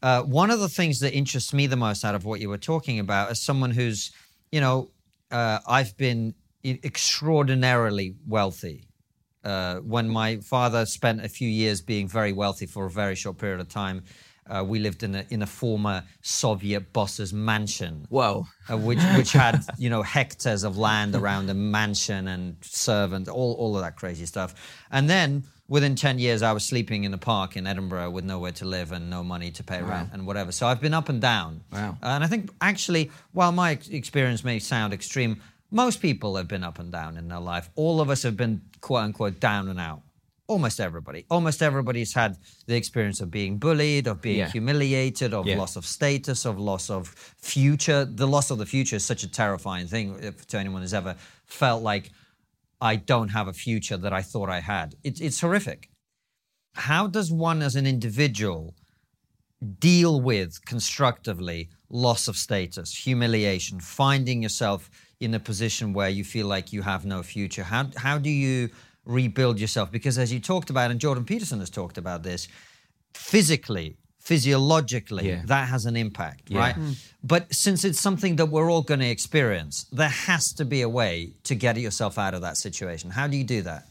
uh, one of the things that interests me the most out of what you were talking about as someone who's, you know, uh, I've been extraordinarily wealthy. Uh, when my father spent a few years being very wealthy for a very short period of time, uh, we lived in a in a former Soviet boss's mansion Whoa. uh, which which had you know hectares of land around the mansion and servant, all all of that crazy stuff. And then within ten years, I was sleeping in a park in Edinburgh with nowhere to live and no money to pay rent and whatever. So I've been up and down. Wow. And I think actually, while my experience may sound extreme, most people have been up and down in their life. All of us have been quote unquote down and out. Almost everybody. Almost everybody's had the experience of being bullied, of being Yeah. humiliated, of Yeah. loss of status, of loss of future. The loss of the future is such a terrifying thing to anyone who's ever felt like I don't have a future that I thought I had. It's it's horrific. How does one as an individual deal with constructively loss of status, humiliation, finding yourself in a position where you feel like you have no future? How, how do you rebuild yourself? Because as you talked about, and Jordan Peterson has talked about this, physically, physiologically, Yeah. that has an impact, Yeah. right? Hmm. But since it's something that we're all going to experience, there has to be a way to get yourself out of that situation. How do you do that?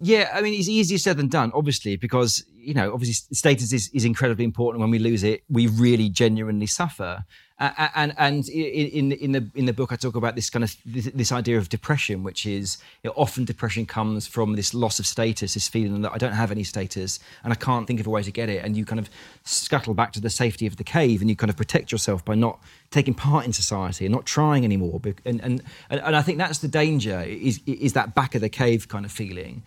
Yeah, I mean, it's easier said than done, obviously, because, you know, obviously status is, is incredibly important. When we lose it, we really genuinely suffer. And and in, in, the in the book, I talk about this kind of this, this idea of depression, which is you know, often depression comes from this loss of status, this feeling that I don't have any status and I can't think of a way to get it. And you kind of scuttle back to the safety of the cave and you kind of protect yourself by not taking part in society and not trying anymore. And, and, and, I think that's the danger is, is that back of the cave kind of feeling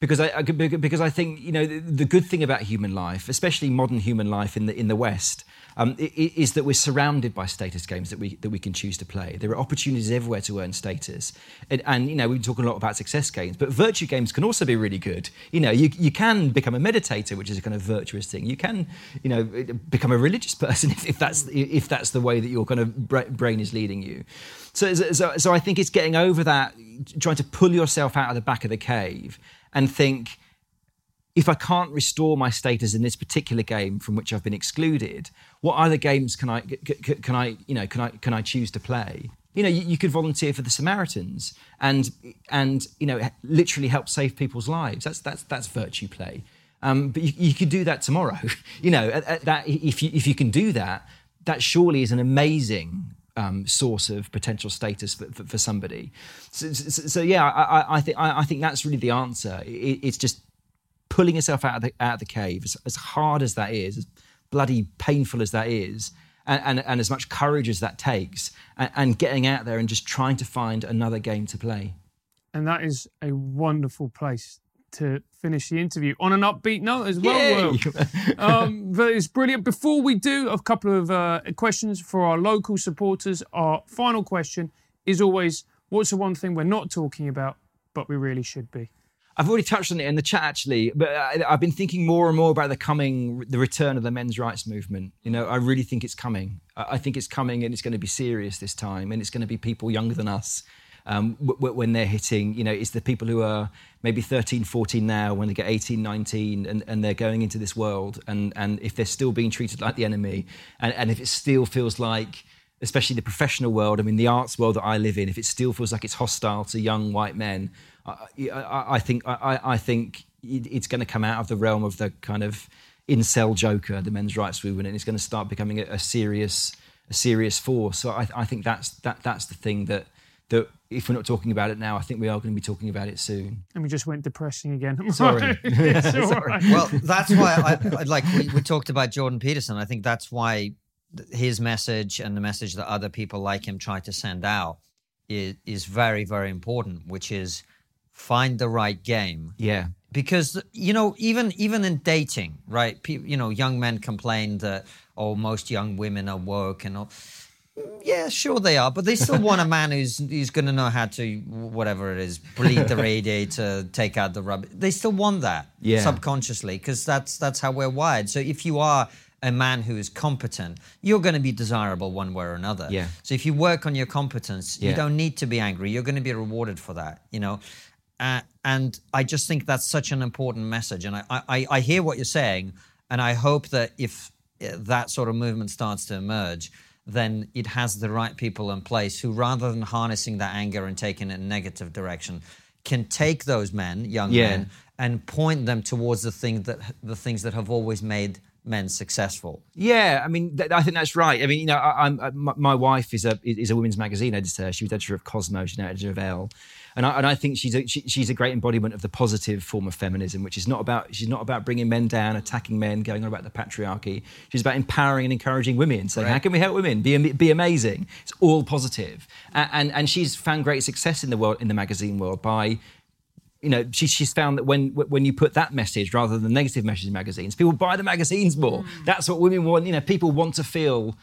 because I, because I think you know the, the good thing about human life, especially modern human life in the in the West, um, is that we're surrounded by status games that we that we can choose to play. There are opportunities everywhere to earn status, and, and you know we've been talking a lot about success games, but virtue games can also be really good. You know, you you can become a meditator, which is a kind of virtuous thing. You can you know become a religious person if, if that's if that's the way that your kind of brain is leading you. So, so so I think it's getting over that, trying to pull yourself out of the back of the cave and think if I can't restore my status in this particular game from which I've been excluded, what other games can I can I you know can I can I choose to play? You know, you, you could volunteer for the Samaritans and and you know literally help save people's lives. That's that's that's virtue play. Um, but you, you could do that tomorrow. you know, at- at that if you if you can do that, that surely is an amazing um, source of potential status for, for, for somebody. So, so, so yeah, I, I, I think I, I think that's really the answer. It, it's just pulling yourself out of the out of the cave, as, as hard as that is, as bloody painful as that is, and, and, and as much courage as that takes, and, and getting out there and just trying to find another game to play. And that is a wonderful place to finish the interview on an upbeat note as well. Um, but it's brilliant. Before we do, a couple of uh, questions for our local supporters. Our final question is always what's the one thing we're not talking about, but we really should be? I've already touched on it in the chat actually, but I, I've been thinking more and more about the coming, the return of the men's rights movement. You know, I really think it's coming. I think it's coming, and it's going to be serious this time, and it's going to be people younger than us. Um, w- when they're hitting, you know, it's the people who are maybe 13, 14 now, when they get 18, 19, and, and they're going into this world, and, and if they're still being treated like the enemy, and, and if it still feels like especially the professional world, I mean, the arts world that I live in, if it still feels like it's hostile to young white men, I, I, I think I, I think it's going to come out of the realm of the kind of incel joker, the men's rights movement, and it's going to start becoming a, a serious a serious force. So I, I think that's that that's the thing that that if we're not talking about it now, I think we are going to be talking about it soon. And we just went depressing again. Sorry. It's all right. well, that's why I, I like we, we talked about Jordan Peterson. I think that's why his message and the message that other people like him try to send out is, is very, very important, which is find the right game. Yeah. Because you know, even even in dating, right? Pe- you know, young men complain that oh, most young women are woke and all. Yeah, sure they are, but they still want a man who's who's going to know how to whatever it is bleed the radiator, take out the rubber. They still want that Yeah. subconsciously because that's that's how we're wired. So if you are a man who is competent, you're going to be desirable one way or another. Yeah. So if you work on your competence, you don't need to be angry. You're going to be rewarded for that. You know. Uh, and I just think that's such an important message. And I, I, I hear what you're saying, and I hope that if uh, that sort of movement starts to emerge, then it has the right people in place who, rather than harnessing that anger and taking it in a negative direction, can take those men, young Yeah. men, and point them towards the thing that the things that have always made men successful. Yeah, I mean, th- I think that's right. I mean, you know, I, I'm uh, my, my wife is a is a women's magazine editor. She was editor of Cosmo. She's now editor of Elle, and I, and I think she's a she, she's a great embodiment of the positive form of feminism, which is not about she's not about bringing men down, attacking men, going on about the patriarchy. She's about empowering and encouraging women, saying, Right. "How can we help women? Be be amazing." It's all positive, and, and and she's found great success in the world in the magazine world by you know, she, she's found that when when you put that message rather than negative message in magazines, people buy the magazines more. Mm. That's what women want. You know, people want to feel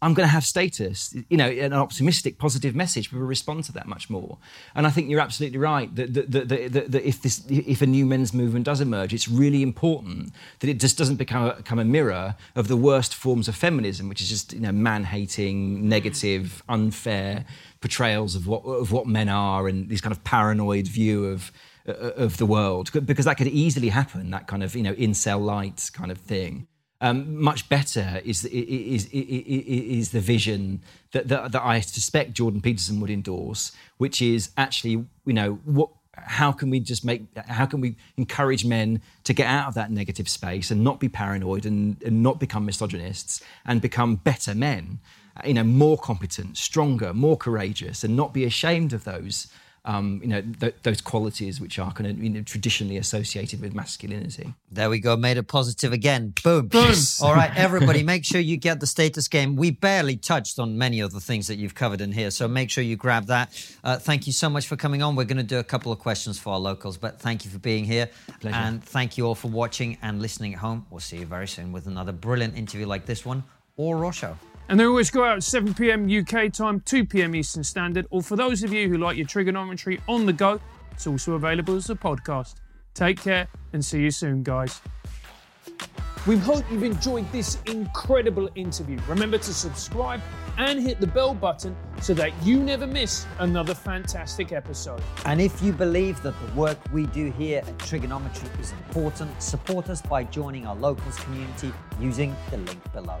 I'm going to have status, you know, an optimistic, positive message. People respond to that much more. And I think you're absolutely right that, that, that, that, if this, if a new men's movement does emerge, it's really important that it just doesn't become a, become a mirror of the worst forms of feminism, which is just you know man-hating, negative, unfair portrayals of what of what men are, and this kind of paranoid view of of the world, because that could easily happen. That kind of you know incel light kind of thing. Um, much better is, is, is, is the vision that, that, that, I suspect Jordan Peterson would endorse, which is actually, you know, what, how can we just make, how can we encourage men to get out of that negative space and not be paranoid and, and not become misogynists and become better men, you know, more competent, stronger, more courageous, and not be ashamed of those um, you know, th- those qualities which are kind of you know, traditionally associated with masculinity. There we go. Made it positive again. Boom. Boom. All right, everybody, make sure you get the status game. We barely touched on many of the things that you've covered in here, so make sure you grab that. Uh, thank you so much for coming on. We're going to do a couple of questions for our locals, but thank you for being here. Pleasure. And thank you all for watching and listening at home. We'll see you very soon with another brilliant interview like this one or Raw Show. And they always go out at 7 pm UK time, 2 pm Eastern Standard. or for those of you who like your Triggernometry on the go, it's also available as a podcast. Take care and see you soon, guys. We hope you've enjoyed this incredible interview. Remember to subscribe and hit the bell button so that you never miss another fantastic episode. And if you believe that the work we do here at Triggernometry is important, support us by joining our locals community using the link below.